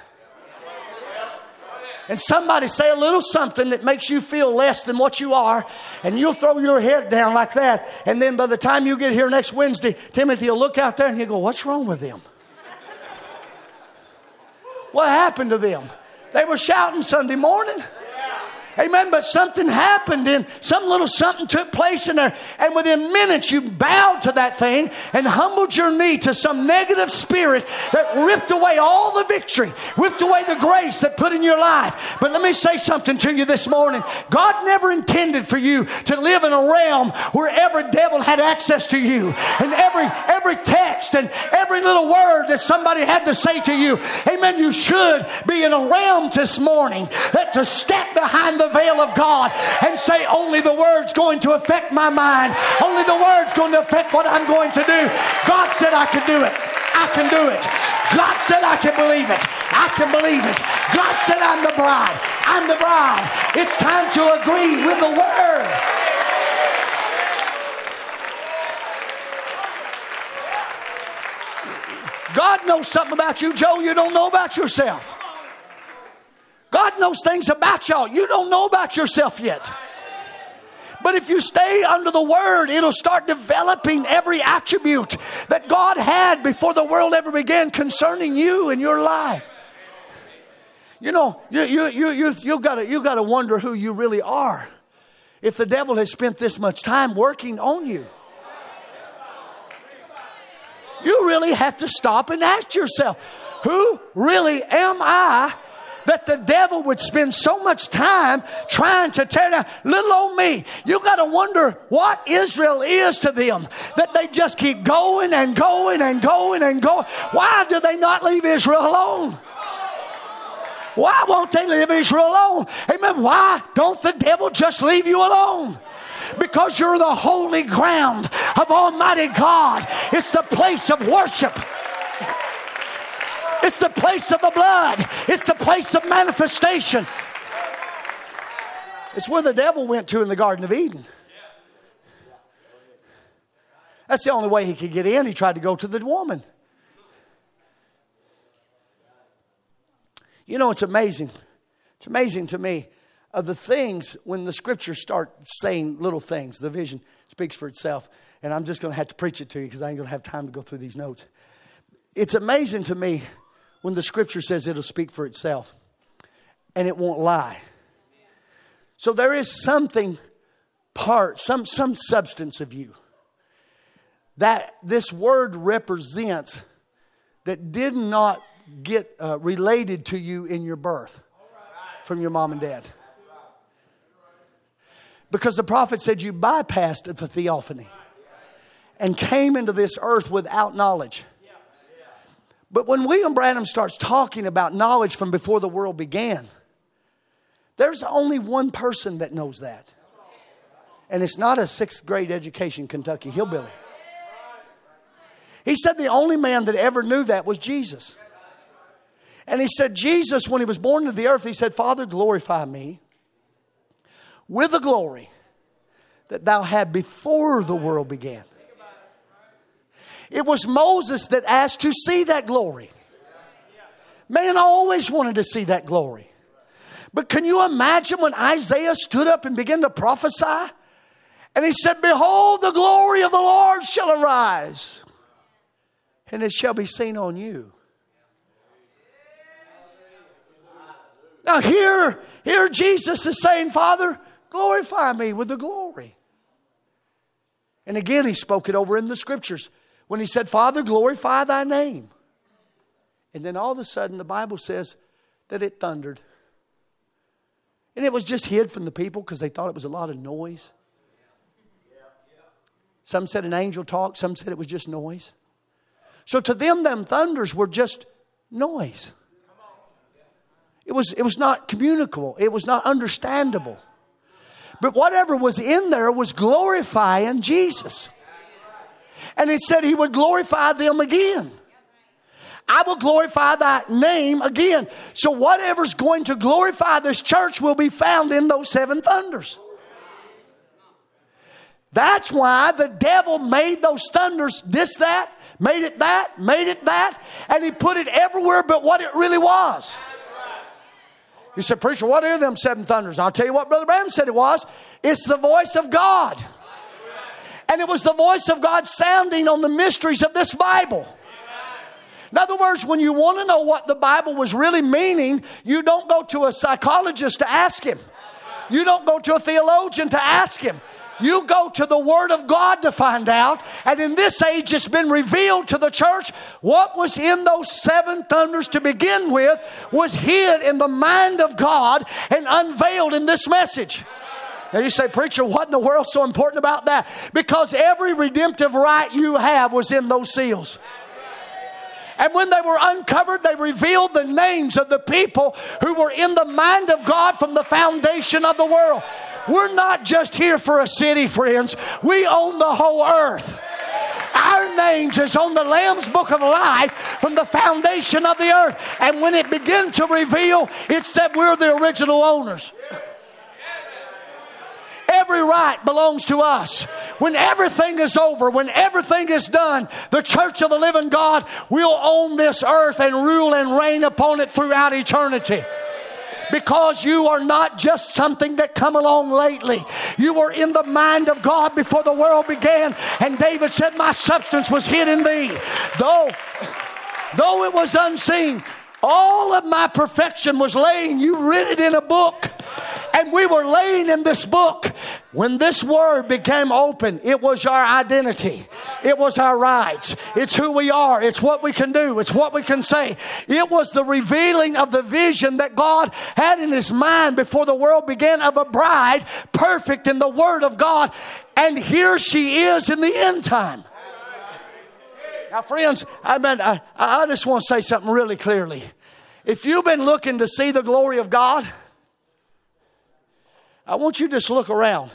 And somebody say a little something that makes you feel less than what you are, and you'll throw your head down like that. And then by the time you get here next Wednesday, Timothy will look out there and he'll go, What's wrong with them? What happened to them? They were shouting Sunday morning. Amen. But something happened and some little something took place in there. And within minutes, you bowed to that thing and humbled your knee to some negative spirit that ripped away all the victory, ripped away the grace that put in your life. But let me say something to you this morning. God never intended for you to live in a realm where every devil had access to you and every, every text and every little word that somebody had to say to you. Amen. You should be in a realm this morning that to step behind the the veil of God and say, Only the word's going to affect my mind. Only the word's going to affect what I'm going to do. God said I could do it. I can do it. God said I can believe it. I can believe it. God said I'm the bride. I'm the bride. It's time to agree with the word. God knows something about you, Joe, you don't know about yourself. God knows things about y'all. You don't know about yourself yet. But if you stay under the word, it'll start developing every attribute that God had before the world ever began concerning you and your life. You know, you, you, you, you, you gotta, you gotta wonder who you really are if the devil has spent this much time working on you. You really have to stop and ask yourself, who really am I that the devil would spend so much time trying to tear down little old me. You got to wonder what Israel is to them that they just keep going and going and going and going. Why do they not leave Israel alone? Why won't they leave Israel alone? Amen. Why don't the devil just leave you alone? Because you're the holy ground of Almighty God. It's the place of worship. It's the place of the blood, it's the place of manifestation. It's where the devil went to in the Garden of Eden. That's the only way he could get in. He tried to go to the woman. You know, it's amazing. It's amazing to me of the things when the scriptures start saying little things, the vision speaks for itself. And I'm just going to have to preach it to you because I ain't going to have time to go through these notes. It's amazing to me when the scripture says it'll speak for itself and it won't lie. So there is something part, some, some substance of you that this word represents that did not get uh, related to you in your birth from your mom and dad. Because the prophet said you bypassed the theophany and came into this earth without knowledge. But when William Branham starts talking about knowledge from before the world began, there's only one person that knows that. And it's not a sixth grade education Kentucky hillbilly. He said the only man that ever knew that was Jesus. And he said, Jesus, when he was born into the earth, he said, Father, glorify me with the glory that thou had before the world began. It was Moses that asked to see that glory. Man always wanted to see that glory. But can you imagine when Isaiah stood up and began to prophesy? And he said, Behold, the glory of the Lord shall arise, and it shall be seen on you. Now, here, here Jesus is saying, Father, glorify me with the glory. And again, he spoke it over in the scriptures when he said, Father, glorify thy name. And then all of a sudden, the Bible says that it thundered. And it was just hid from the people because they thought it was a lot of noise. Some said an angel talked, some said it was just noise. So to them, them thunders were just noise. It was, it was not communicable, it was not understandable. But whatever was in there was glorifying Jesus. And he said he would glorify them again. I will glorify thy name again. So whatever's going to glorify this church will be found in those seven thunders. That's why the devil made those thunders this, that, made it that, made it that, and he put it everywhere but what it really was. You said, Preacher, what are them seven thunders? I'll tell you what Brother Branham said it was. It's the voice of God. And it was the voice of God sounding on the mysteries of this Bible. In other words, when you want to know what the Bible was really meaning, you don't go to a psychologist to ask him. You don't go to a theologian to ask him. You go to the Word of God to find out. And in this age, it's been revealed to the church what was in those seven thunders to begin with was hid in the mind of God and unveiled in this message. Now you say, Preacher, what in the world so important about that? Because every redemptive right you have was in those seals. And when they were uncovered, they revealed the names of the people who were in the mind of God from the foundation of the world. We're not just here for a city, friends. We own the whole earth. Our names is on the Lamb's book of life from the foundation of the earth. And when it began to reveal, it said we're the original owners. Every right belongs to us. When everything is over, when everything is done, the church of the living God will own this earth and rule and reign upon it throughout eternity because you are not just something that come along lately. You were in the mind of God before the world began. And David said, My substance was hid in thee. Though, though it was unseen, all of my perfection was laying. You read it in a book. And we were laying in this book. When this word became open, it was our identity. It was our rights. It's who we are. It's what we can do. It's what we can say. It was the revealing of the vision that God had in his mind before the world began of a bride perfect in the word of God. And here she is in the end time. Now, friends, I, mean, I, I just want to say something really clearly. If you've been looking to see the glory of God, I want you to just look around.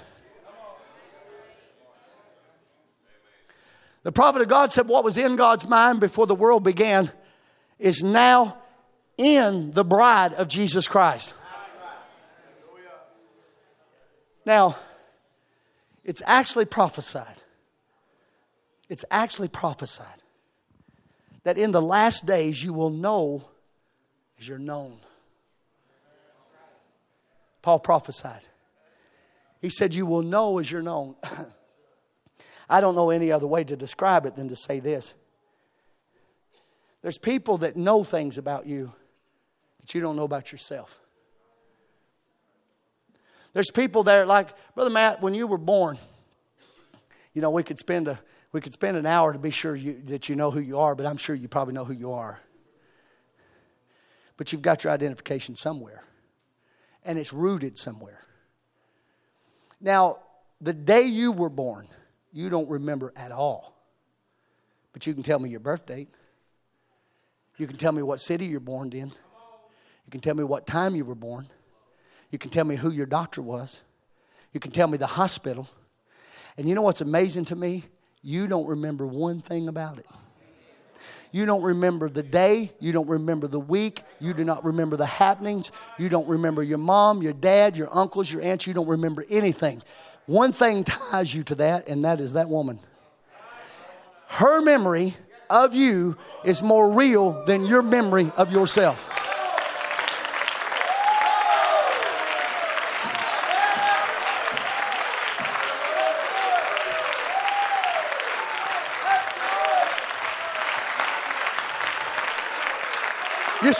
The prophet of God said, What was in God's mind before the world began is now in the bride of Jesus Christ. Now, it's actually prophesied. It's actually prophesied that in the last days you will know as you're known. Paul prophesied. He said, You will know as you're known. I don't know any other way to describe it than to say this. There's people that know things about you that you don't know about yourself. There's people there like Brother Matt, when you were born, you know, we could spend a we could spend an hour to be sure you, that you know who you are, but I'm sure you probably know who you are. But you've got your identification somewhere, and it's rooted somewhere. Now, the day you were born, you don't remember at all. But you can tell me your birth date. You can tell me what city you're born in. You can tell me what time you were born. You can tell me who your doctor was. You can tell me the hospital. And you know what's amazing to me? You don't remember one thing about it. You don't remember the day. You don't remember the week. You do not remember the happenings. You don't remember your mom, your dad, your uncles, your aunts. You don't remember anything. One thing ties you to that, and that is that woman. Her memory of you is more real than your memory of yourself.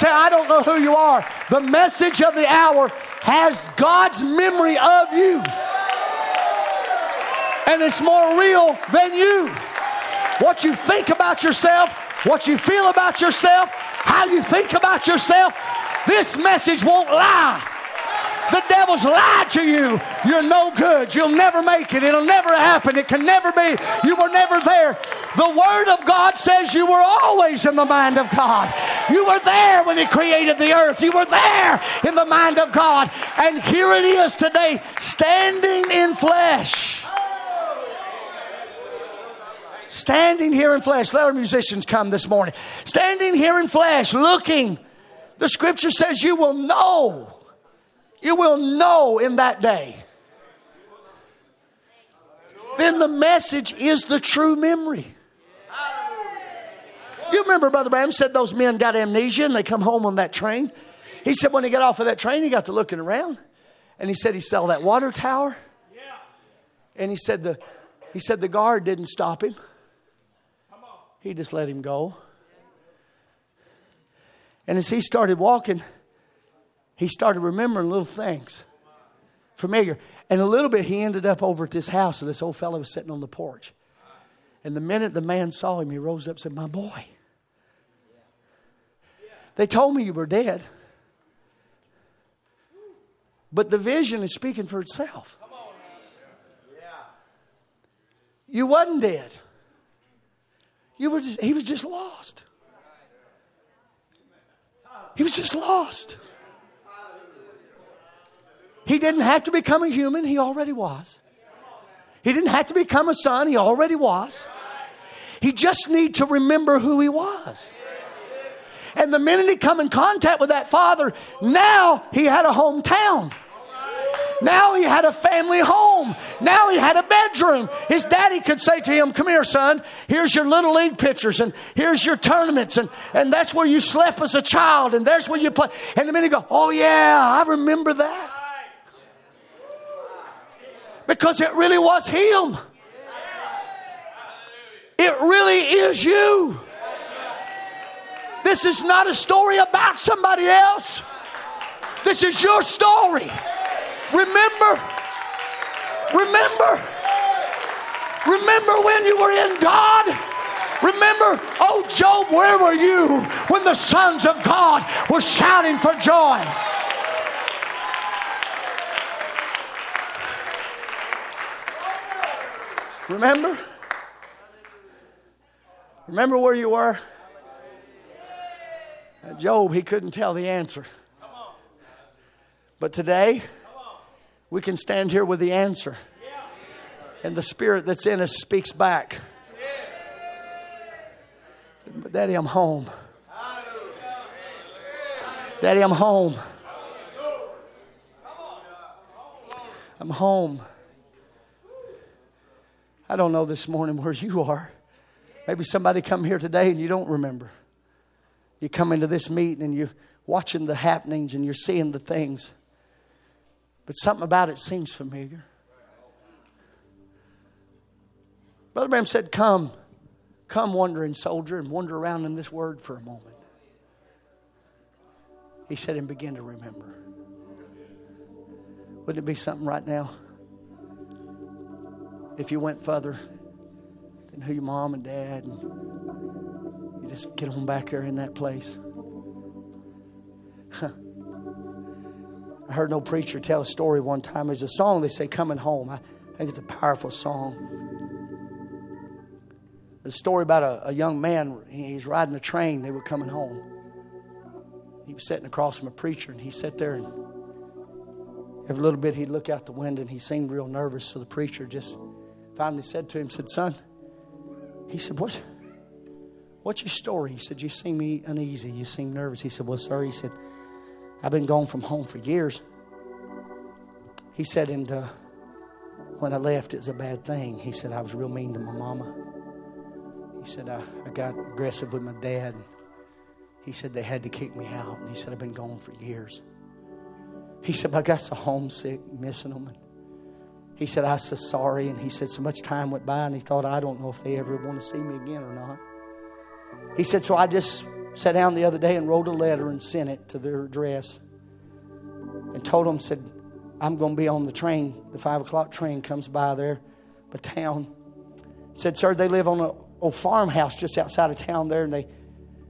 Say, I don't know who you are. The message of the hour has God's memory of you. And it's more real than you. What you think about yourself, what you feel about yourself, how you think about yourself, this message won't lie. The devil's lied to you. You're no good. You'll never make it. It'll never happen. It can never be. You were never there. The Word of God says you were always in the mind of God. You were there when He created the earth. You were there in the mind of God. And here it is today, standing in flesh. Standing here in flesh. Let our musicians come this morning. Standing here in flesh, looking. The scripture says you will know. You will know in that day. Then the message is the true memory. You remember Brother Branham said those men got amnesia and they come home on that train? He said when he got off of that train, he got to looking around. And he said he saw that water tower. And he said the, he said the guard didn't stop him. He just let him go. And as he started walking, he started remembering little things, familiar. And a little bit, he ended up over at this house, and this old fellow was sitting on the porch. And the minute the man saw him, he rose up and said, My boy. They told me you were dead. But the vision is speaking for itself. You wasn't dead. You were just, he was just lost. He was just lost. He didn't have to become a human, he already was. He didn't have to become a son, he already was. He just need to remember who he was. And the minute he come in contact with that father, now he had a hometown. Now he had a family home. Now he had a bedroom. His daddy could say to him, Come here, son. Here's your little league pictures, and here's your tournaments, and, and that's where you slept as a child, and there's where you play. And the minute he go, Oh, yeah, I remember that. Because it really was him. It really is you. This is not a story about somebody else. This is your story. Remember, remember, remember when you were in God. Remember, oh Job, where were you when the sons of God were shouting for joy? Remember? Remember where you were? Job, he couldn't tell the answer. But today, we can stand here with the answer. And the spirit that's in us speaks back. Daddy, I'm home. Daddy, I'm home. I'm home. I don't know this morning where you are. Maybe somebody come here today and you don't remember. You come into this meeting and you're watching the happenings and you're seeing the things. But something about it seems familiar. Brother Branham said, Come, come, wandering soldier, and wander around in this word for a moment. He said, and begin to remember. Wouldn't it be something right now? If you went further than who your mom and dad and you just get on back there in that place. Huh. I heard no preacher tell a story one time. There's a song they say, Coming Home. I think it's a powerful song. A story about a, a young man. He's riding the train. They were coming home. He was sitting across from a preacher, and he sat there and every little bit he'd look out the window, and he seemed real nervous. So the preacher just finally said to him, said, Son, he said, What? What's your story? He said, You seem uneasy. You seem nervous. He said, Well, sir, he said, I've been gone from home for years. He said, and uh, when I left, it was a bad thing. He said, I was real mean to my mama. He said, I, I got aggressive with my dad. He said, they had to kick me out. And he said, I've been gone for years. He said, I got so homesick, missing them. And he said, I was so sorry. And he said, so much time went by, and he thought, I don't know if they ever want to see me again or not. He said, so I just sat down the other day and wrote a letter and sent it to their address and told them, said, I'm going to be on the train. The five o'clock train comes by there, but town. Said, sir, they live on a old farmhouse just outside of town there, and they,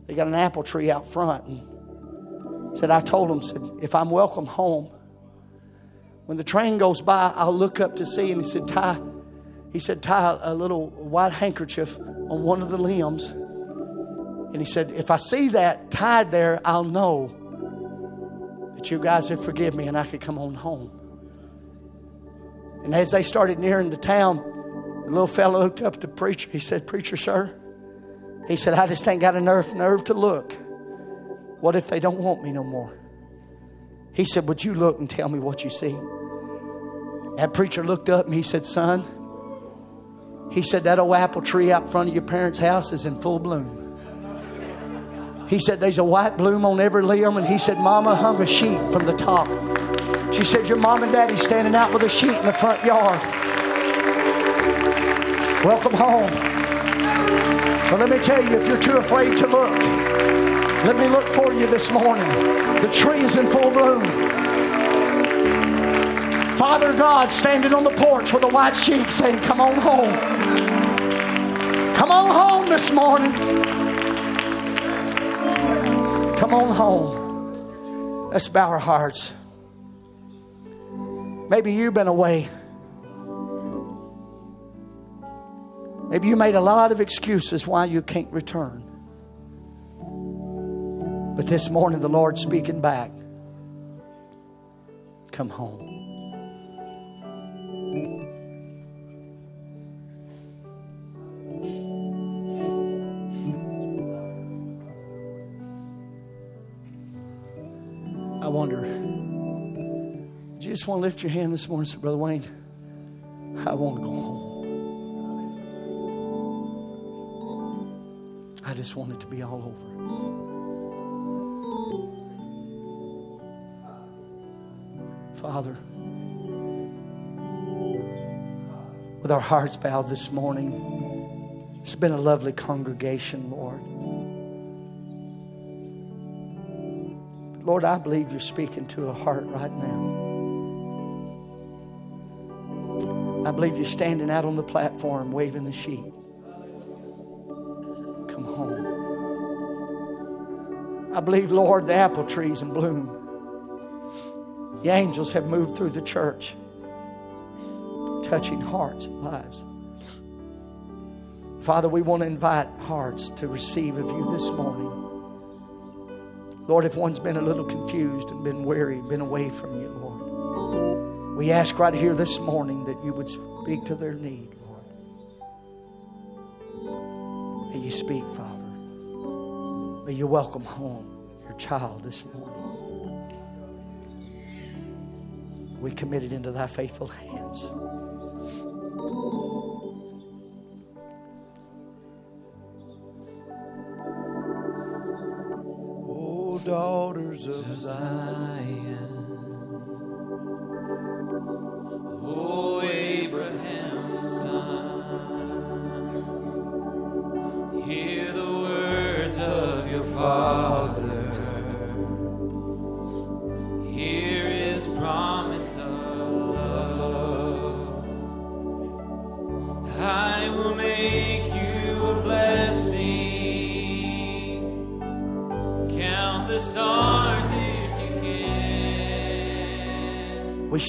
they got an apple tree out front. And said, I told them, said, if I'm welcome home, when the train goes by, I'll look up to see. And he said, tie, he said, tie a little white handkerchief on one of the limbs and he said, If I see that tied there, I'll know that you guys have forgiven me and I could come on home. And as they started nearing the town, the little fellow looked up at the preacher. He said, Preacher, sir, he said, I just ain't got enough nerve to look. What if they don't want me no more? He said, Would you look and tell me what you see? That preacher looked up and he said, Son, he said, That old apple tree out front of your parents' house is in full bloom. He said, There's a white bloom on every limb. And he said, Mama hung a sheet from the top. She said, Your mom and daddy standing out with a sheet in the front yard. Welcome home. But let me tell you, if you're too afraid to look, let me look for you this morning. The tree is in full bloom. Father God standing on the porch with a white sheet saying, Come on home. Come on home this morning. Come on home. Let's bow our hearts. Maybe you've been away. Maybe you made a lot of excuses why you can't return. But this morning, the Lord's speaking back. Come home. Just want to lift your hand this morning say, Brother Wayne, I want to go home. I just want it to be all over. Father, with our hearts bowed this morning, it's been a lovely congregation, Lord. Lord, I believe you're speaking to a heart right now. I believe you're standing out on the platform waving the sheet. Come home. I believe, Lord, the apple trees in bloom. The angels have moved through the church, touching hearts and lives. Father, we want to invite hearts to receive of you this morning. Lord, if one's been a little confused and been weary, been away from you, Lord, we ask right here this morning that you would speak to their need, Lord. May you speak, Father. May you welcome home your child this morning. We commit it into thy faithful hands. daughters of Zion.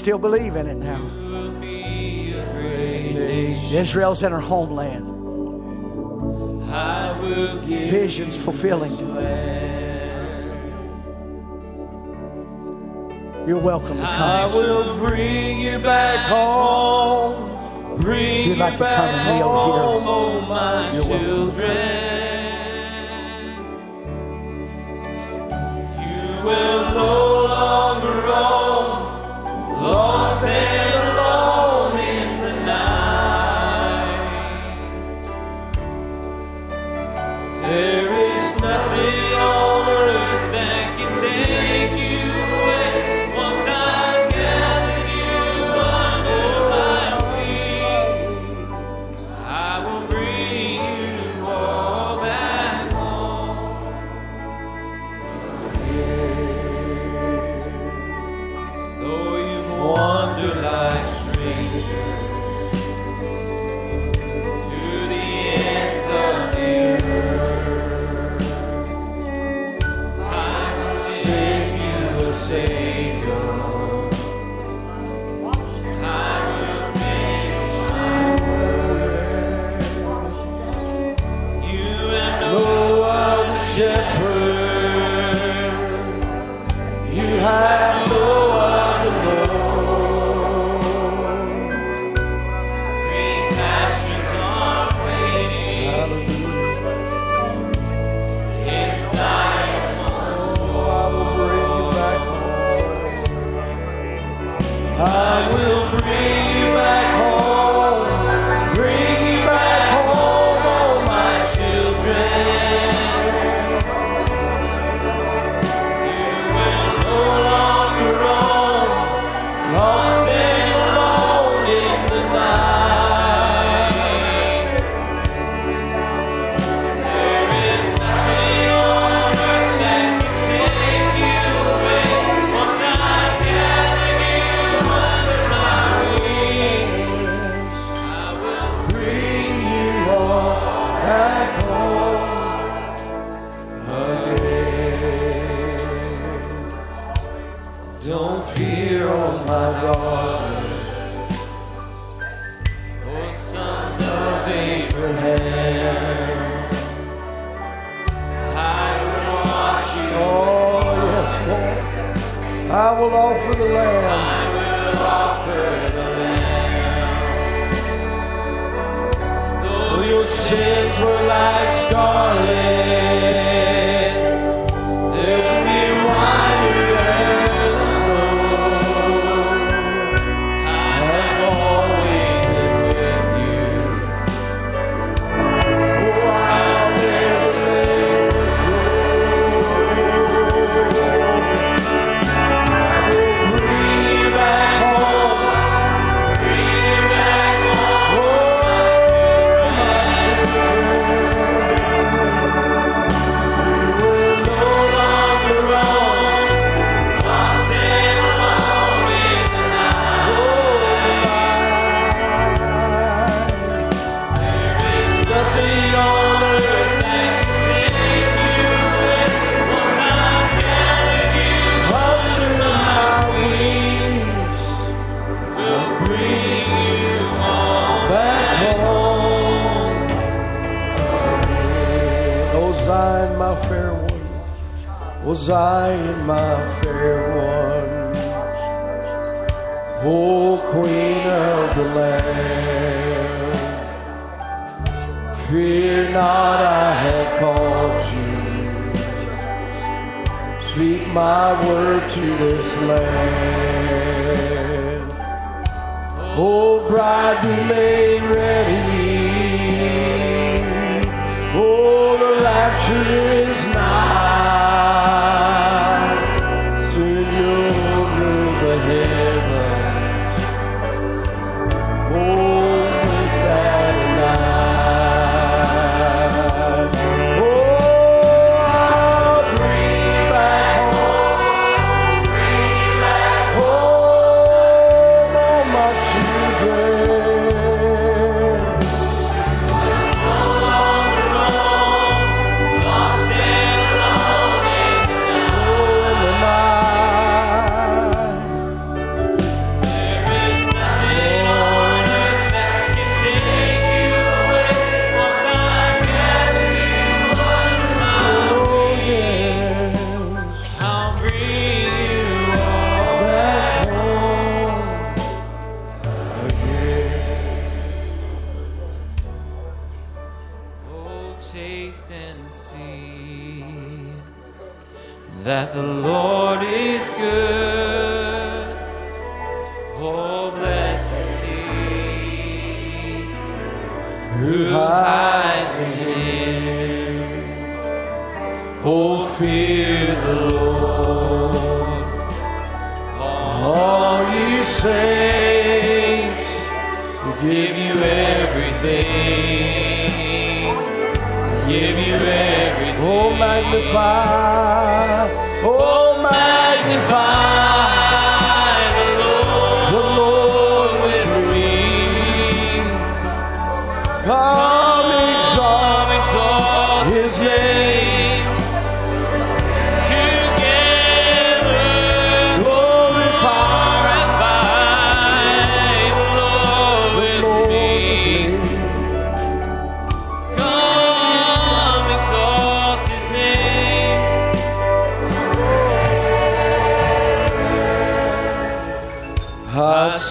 still believe in it now. Israel's in her homeland. Visions fulfilling. You're welcome to come. I will bring you back home. Bring if you'd like to come and kneel home, here, oh you're welcome. Children. You will no longer roam. Você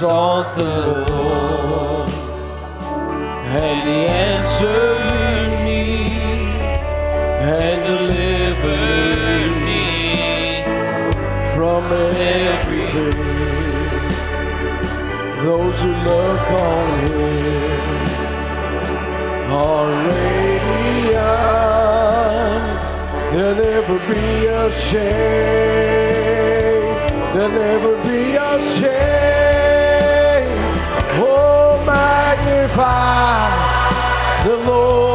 sought the Lord, and He answered me, and delivered me from every fear. Those who look on Him are radiant. They'll never be ashamed. They'll never be ashamed. Magnify the Lord.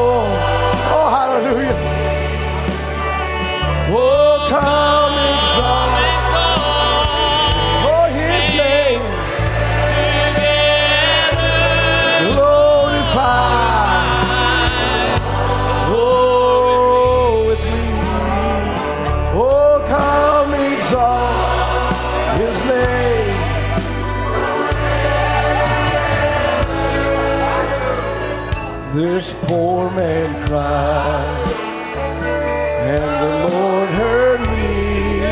This poor man cried, and the Lord heard me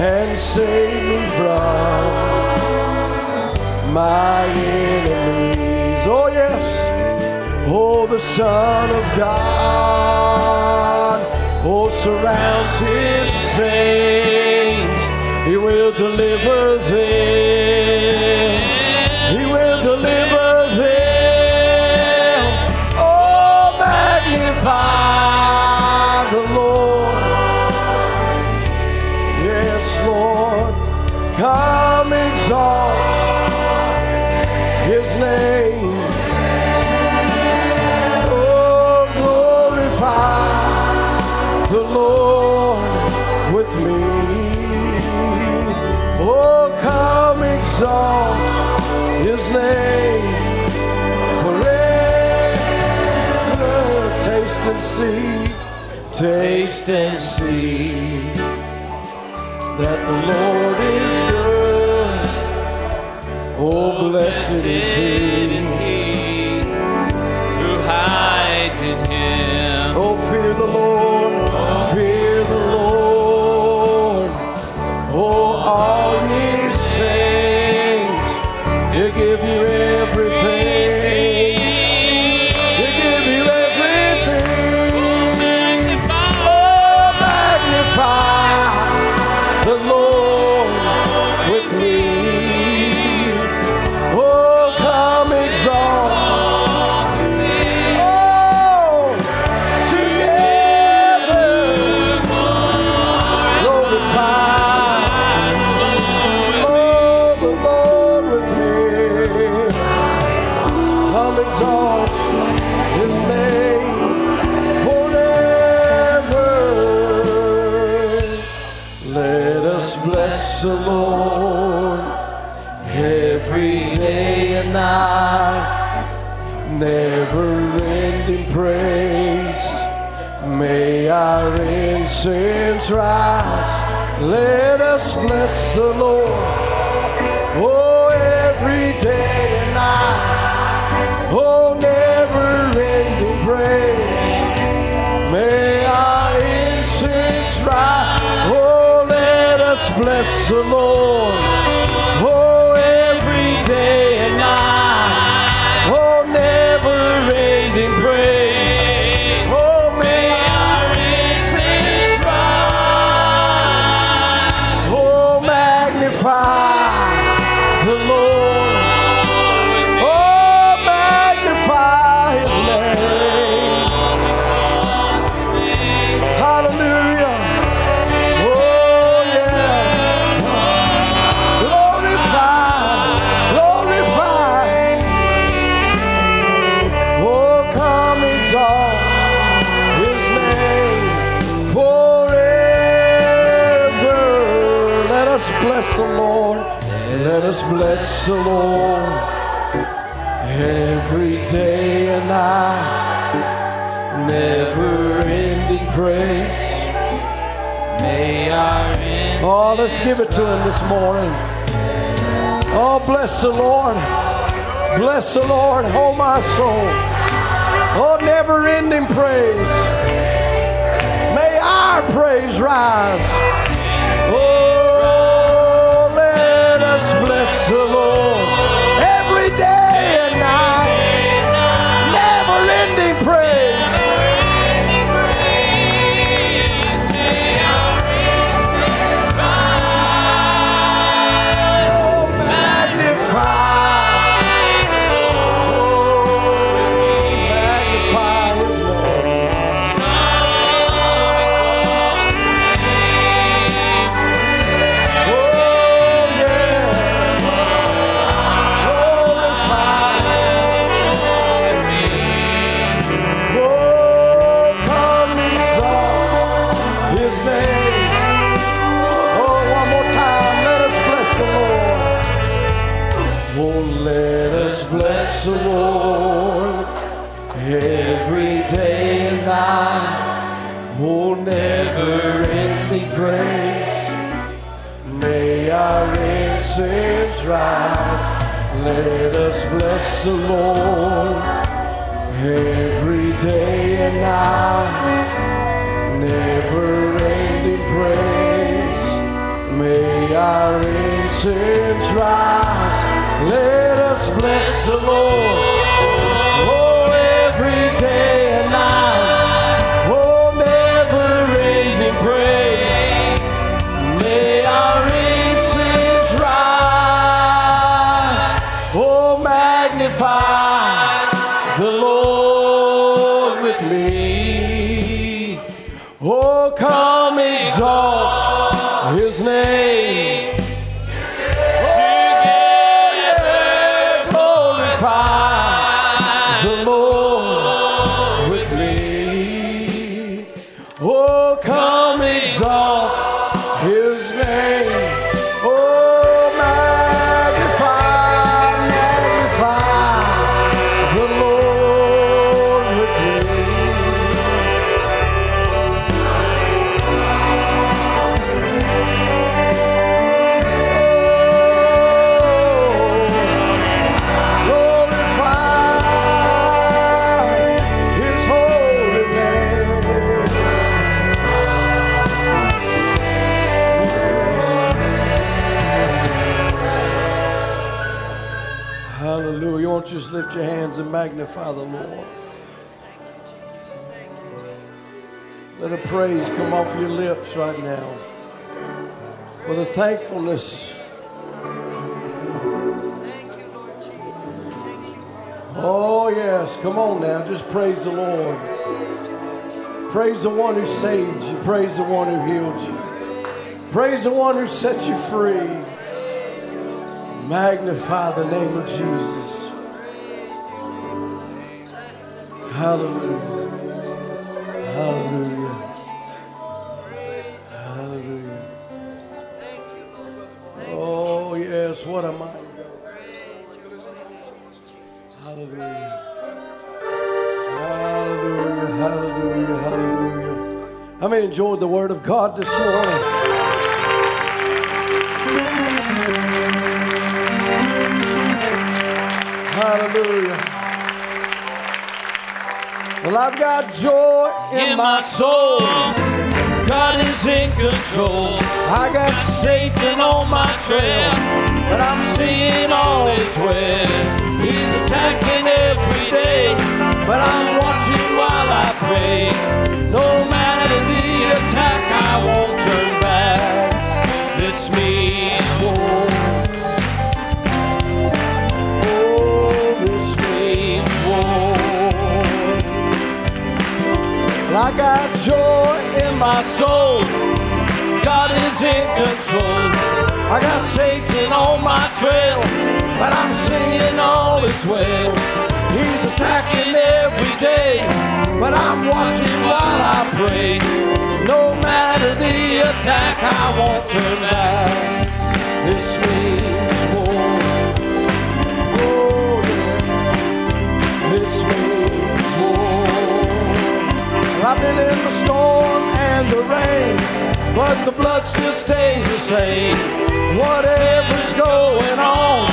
and saved me from my enemies. Oh, yes. Oh, the Son of God. Oh, surrounds his saints. He will deliver them. Taste and see that the Lord is good. Oh, blessed is he. who hides in him. Oh, fear the Lord, fear the Lord. Oh, all ye saints, give you rise. Let us bless the Lord. Oh, every day and night. Oh, never ending praise. May our incense rise. Oh, let us bless the Lord. Bless the Lord every day and night. Never ending praise. May our Oh, let's give it to him this morning. Oh, bless the Lord. Bless the Lord, oh my soul. Oh, never ending praise. May our praise rise. Never ending Let us bless the Lord every day and night. Never ending praise. May our incense rise. Let us bless the Lord. Oh, every day the Lord? Let a praise come off your lips right now for the thankfulness. Oh, yes. Come on now. Just praise the Lord. Praise the one who saved you. Praise the one who healed you. Praise the one who set you free. Magnify the name of Jesus. Hallelujah. Hallelujah. Hallelujah. Oh, yes. What a mighty God. Hallelujah. Hallelujah. Hallelujah. Hallelujah. How many enjoyed the word of God this morning? Hallelujah. Well, I've got joy in, in my my soul. God is in control. I got Satan on my trail, but I'm seeing all is well. He's attacking every day, but I'm watching while I pray. No matter the attack, I won't I got joy in my soul. God is in control. I got Satan on my trail, but I'm singing all is well. He's attacking every day, but I'm watching while I pray. No matter the attack, I won't turn back. This I've been in the storm and the rain, but the blood still stays the same. Whatever's going on,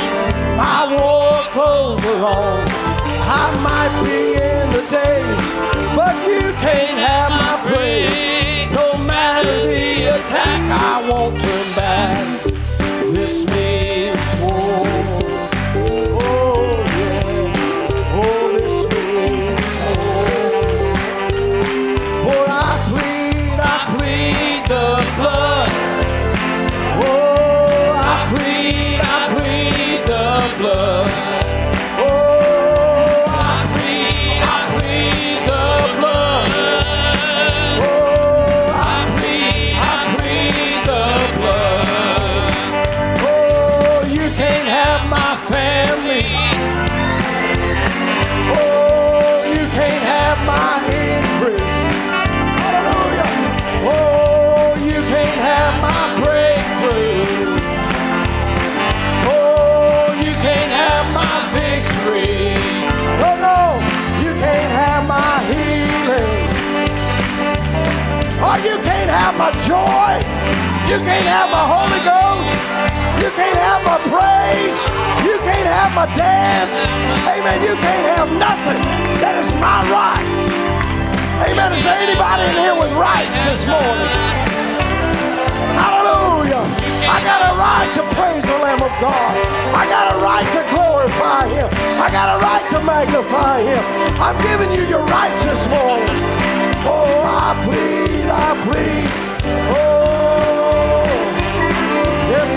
my war clothes are on. I might be in the days, but you can't have my praise. No matter the attack, I won't turn back. Joy. You can't have my Holy Ghost. You can't have my praise. You can't have my dance. Amen. You can't have nothing. That is my right. Amen. Is there anybody in here with rights this morning? Hallelujah. I got a right to praise the Lamb of God. I got a right to glorify Him. I got a right to magnify Him. I'm giving you your rights this morning. Oh, I plead, I plead.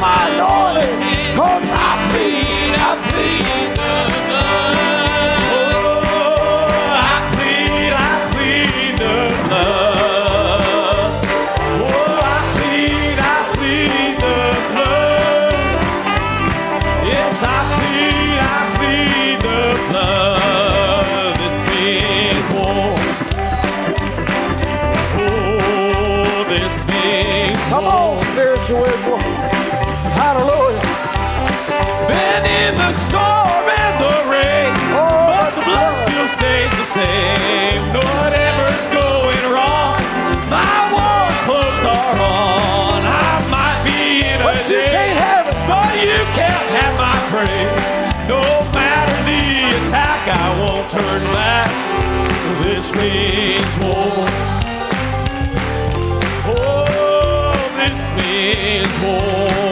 my anointing. Cause I plead, I plead same. Whatever's going wrong, my war clothes are on. I might be in a But you day, can't have it. but you can't have my praise. No matter the attack, I won't turn back. This means war. Oh, this means war.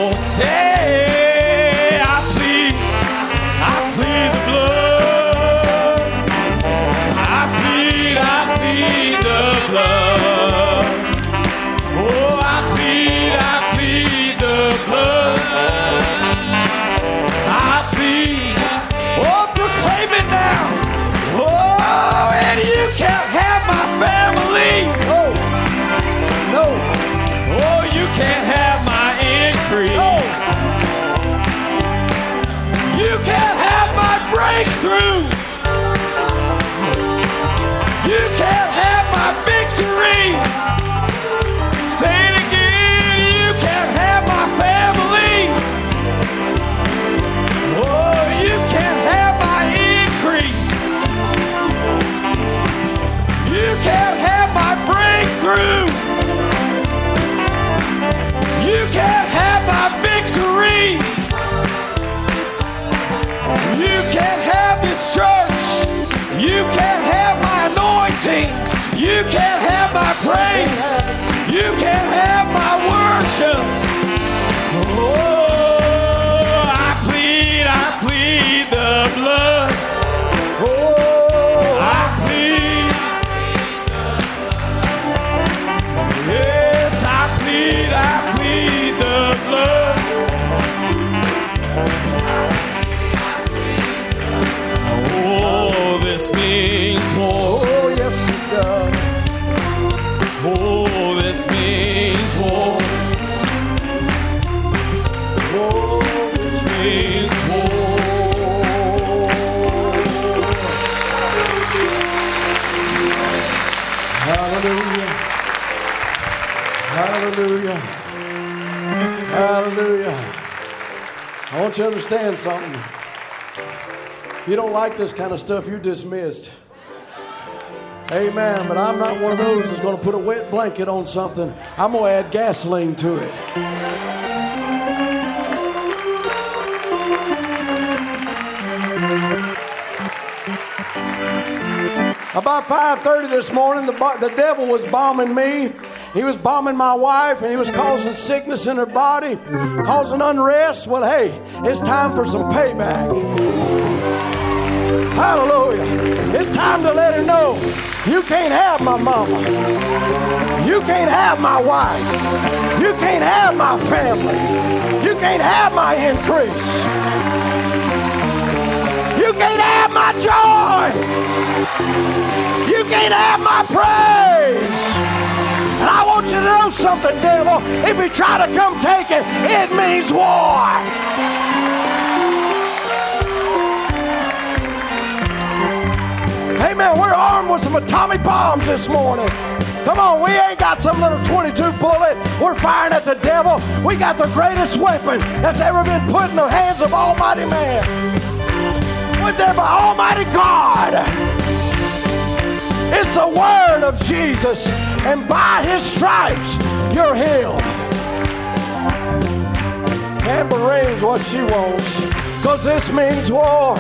worship. You understand something. If you don't like this kind of stuff, you're dismissed. Amen. But I'm not one of those that's going to put a wet blanket on something. I'm going to add gasoline to it. About 5:30 this morning, the, the devil was bombing me. He was bombing my wife, and he was causing sickness in her body, causing unrest. Well, hey, it's time for some payback. Hallelujah! It's time to let her know you can't have my mama, you can't have my wife, you can't have my family, you can't have my increase, you can't have my joy. You can't have my praise. You know something, devil. If you try to come take it, it means war. Hey man, we're armed with some atomic bombs this morning. Come on, we ain't got some little 22 bullet. We're firing at the devil. We got the greatest weapon that's ever been put in the hands of Almighty man. Put there by Almighty God. It's the word of Jesus, and by his stripes, you're healed. Tambourine's what she wants, because this means war.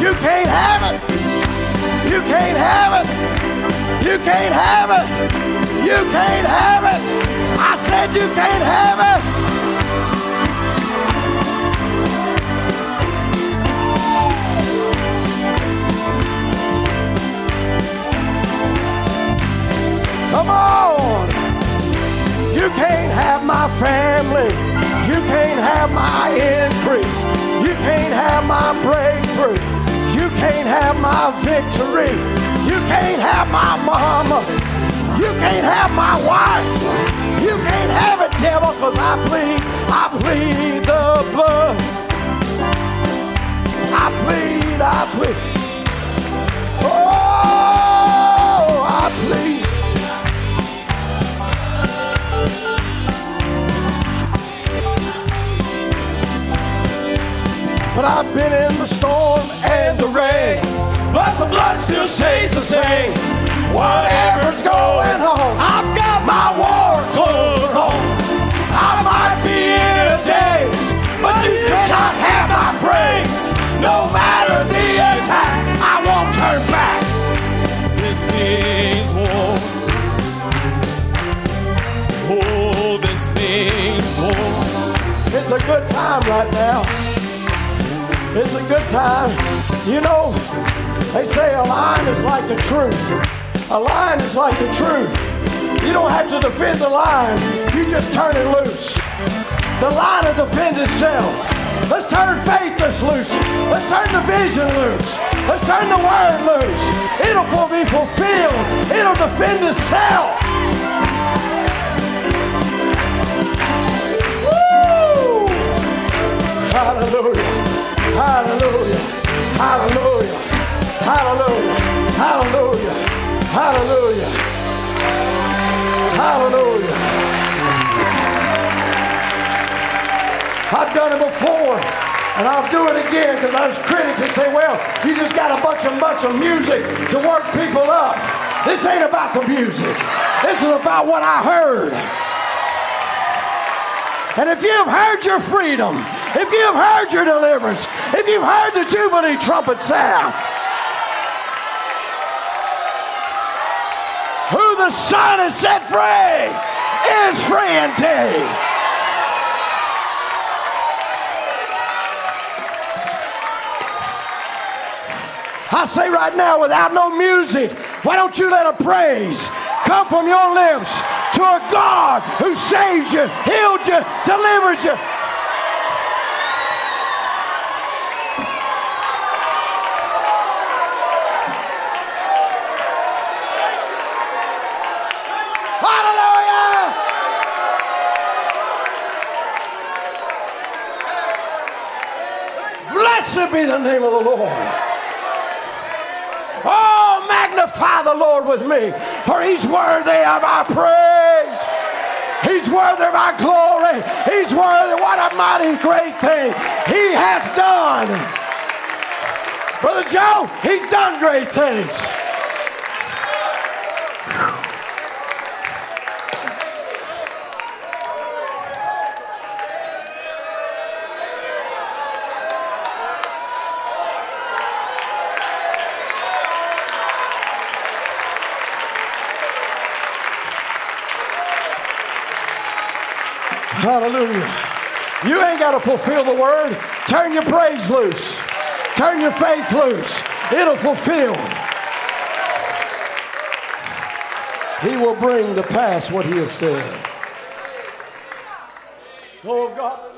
You can't have it. You can't have it. You can't have it. You can't have it. I said you can't have it. Come on. You can't have my family. You can't have my increase. You can't have my breakthrough. You can't have my victory. You can't have my mama. You can't have my wife. You can't have it, devil, because I plead, I plead the blood. I plead, I plead. Oh, I plead. But I've been in the storm and the rain. But the blood still stays the same. Whatever's going on, I've got my war clothes on. I might be in a daze, but you cannot have my praise. No matter the attack, I won't turn back. This means war. Oh, this means war. It's a good time right now. It's a good time. You know, they say a line is like the truth. A line is like the truth. You don't have to defend the line. You just turn it loose. The line will defend itself. Let's turn faithless loose. Let's turn the vision loose. Let's turn the word loose. It'll be fulfilled. It'll defend itself. Woo! Hallelujah. Hallelujah. Hallelujah. Hallelujah. Hallelujah. Hallelujah. Hallelujah. I've done it before, and I'll do it again because there's critics that say, well, you just got a bunch of bunch of music to work people up. This ain't about the music. This is about what I heard. And if you've heard your freedom, if you've heard your deliverance, if you've heard the Jubilee trumpet sound, who the Son has set free is free indeed. I say right now, without no music, why don't you let a praise come from your lips to a God who saves you, healed you, delivered you? Hallelujah! Blessed be the name of the Lord. Oh, magnify the Lord with me, for he's worthy of our praise. He's worthy of our glory. He's worthy. What a mighty great thing He has done. Brother Joe, He's done great things. Hallelujah. You ain't got to fulfill the word. Turn your praise loose. Turn your faith loose. It'll fulfill. He will bring to pass what he has said. Oh God.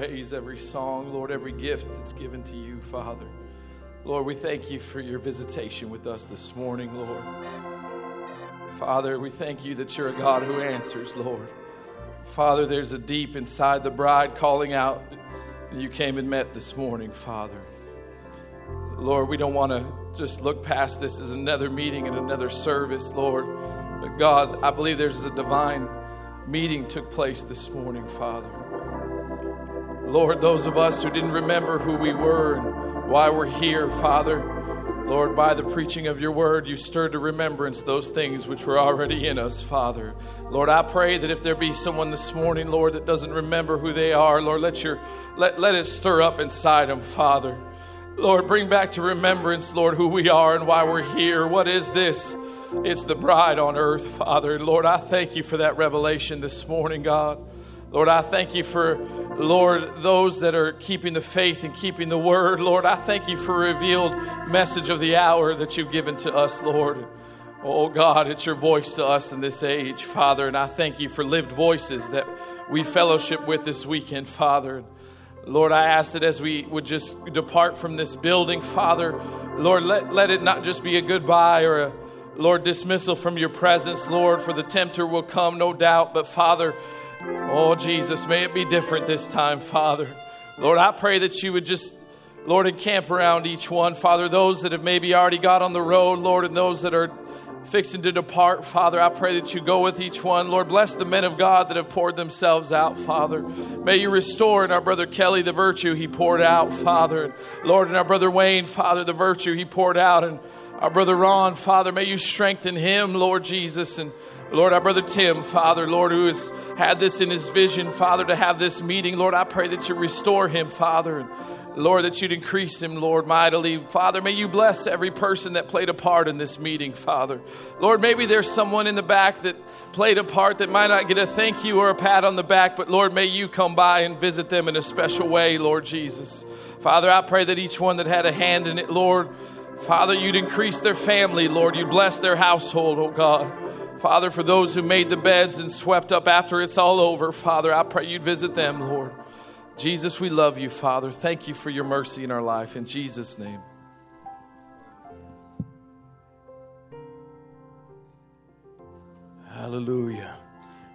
Praise, every song, Lord, every gift that's given to you, Father. Lord, we thank you for your visitation with us this morning, Lord. Father, we thank you that you're a God who answers, Lord. Father, there's a deep inside the bride calling out, and you came and met this morning, Father. Lord, we don't want to just look past this as another meeting and another service, Lord. But God, I believe there's a divine meeting took place this morning, Father. Lord, those of us who didn't remember who we were and why we're here, Father, Lord, by the preaching of your word, you stirred to remembrance those things which were already in us, Father. Lord, I pray that if there be someone this morning, Lord, that doesn't remember who they are, Lord, let your let, let it stir up inside them, Father. Lord, bring back to remembrance, Lord, who we are and why we're here. What is this? It's the bride on earth, Father. Lord, I thank you for that revelation this morning, God. Lord, I thank you for, Lord, those that are keeping the faith and keeping the word. Lord, I thank you for revealed message of the hour that you've given to us, Lord. Oh God, it's your voice to us in this age, Father, and I thank you for lived voices that we fellowship with this weekend, Father. Lord, I ask that as we would just depart from this building, Father, Lord, let, let it not just be a goodbye or a, Lord, dismissal from your presence, Lord, for the tempter will come, no doubt. But Father, oh Jesus, may it be different this time, Father. Lord, I pray that you would just, Lord, encamp around each one. Father, those that have maybe already got on the road, Lord, and those that are fixing to depart, Father, I pray that you go with each one. Lord, bless the men of God that have poured themselves out, Father. May you restore in our brother Kelly the virtue he poured out, Father. Lord, in our brother Wayne, Father, the virtue he poured out. And our brother Ron, Father, may you strengthen him, Lord Jesus. And Lord, our brother Tim, Father, Lord, who has had this in his vision, Father, to have this meeting, Lord, I pray that you restore him, Father. Lord, that you'd increase him, Lord, mightily. Father, may you bless every person that played a part in this meeting, Father. Lord, maybe there's someone in the back that played a part that might not get a thank you or a pat on the back, but Lord, may you come by and visit them in a special way, Lord Jesus. Father, I pray that each one that had a hand in it, Lord, Father, you'd increase their family, Lord. You'd bless their household, oh God. Father, for those who made the beds and swept up after it's all over, Father, I pray you'd visit them, Lord. Jesus, we love you, Father. Thank you for your mercy in our life. In Jesus' name. Hallelujah.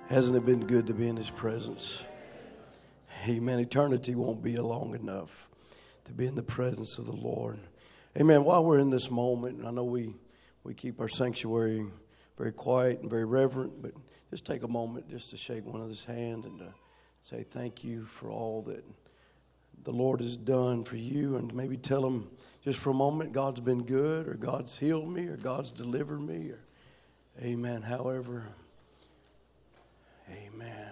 Hasn't it been good to be in His presence? Amen. Eternity won't be long enough to be in the presence of the Lord. Amen. While we're in this moment, I know we, we keep our sanctuary very quiet and very reverent, but just take a moment just to shake one of his hand and to say thank you for all that the Lord has done for you, and maybe tell him just for a moment God's been good, or God's healed me, or God's delivered me, or Amen. However, Amen.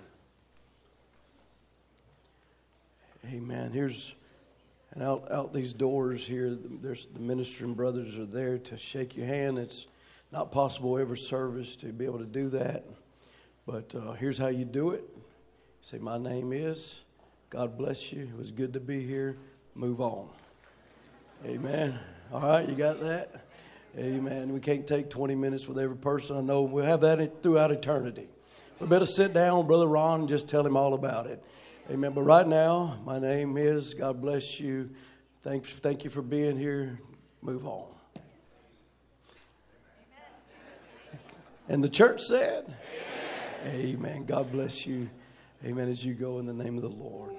Amen. Here's and out out these doors here. There's the ministering brothers are there to shake your hand. It's not possible every service to be able to do that, but uh, here's how you do it. Say, my name is. God bless you. It was good to be here. Move on. Amen. All right, you got that? Amen. We can't take 20 minutes with every person. I know we'll have that throughout eternity. We better sit down Brother Ron and just tell him all about it. Amen. But right now, my name is. God bless you. Thank, thank you for being here. Move on. And the church said, Amen. Amen. God bless you. Amen. As you go in the name of the Lord.